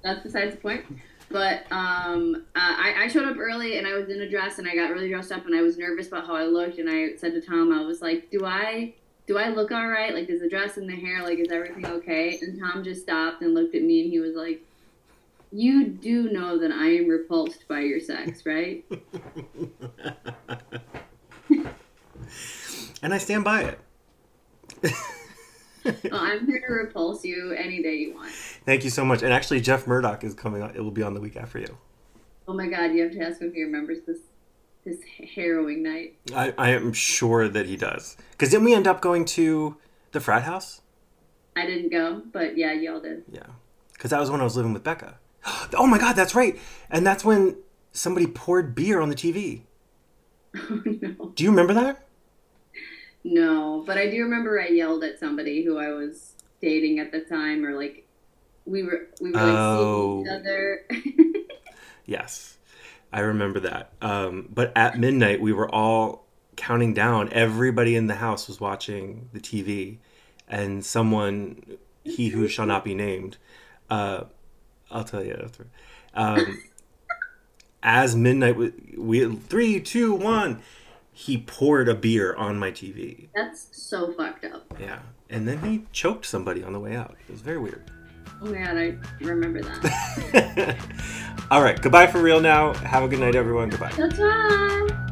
that's besides the point. But um, uh, I, I showed up early and I was in a dress and I got really dressed up and I was nervous about how I looked and I said to Tom, I was like, "Do I do I look all right? Like, does the dress and the hair like is everything okay?" And Tom just stopped and looked at me and he was like, "You do know that I am repulsed by your sex, right?" and I stand by it. well, I'm here to repulse you any day you want. Thank you so much. And actually, Jeff Murdoch is coming on. It will be on the week after you. Oh my God! You have to ask him if he remembers this this harrowing night. I, I am sure that he does. Because didn't we end up going to the frat house? I didn't go, but yeah, y'all did. Yeah. Because that was when I was living with Becca. Oh my God, that's right. And that's when somebody poured beer on the TV. Oh no. Do you remember that? No, but I do remember I yelled at somebody who I was dating at the time, or like we were we were like oh. seeing each oh. other. yes, I remember that. Um, but at midnight, we were all counting down. Everybody in the house was watching the TV, and someone, he who shall not be named, uh, I'll tell you after. Um, as midnight, we, we three, two, one he poured a beer on my TV. That's so fucked up. Yeah. And then he choked somebody on the way out. It was very weird. Oh my god, I remember that. All right. Goodbye for real now. Have a good night, everyone. Goodbye. Goodbye.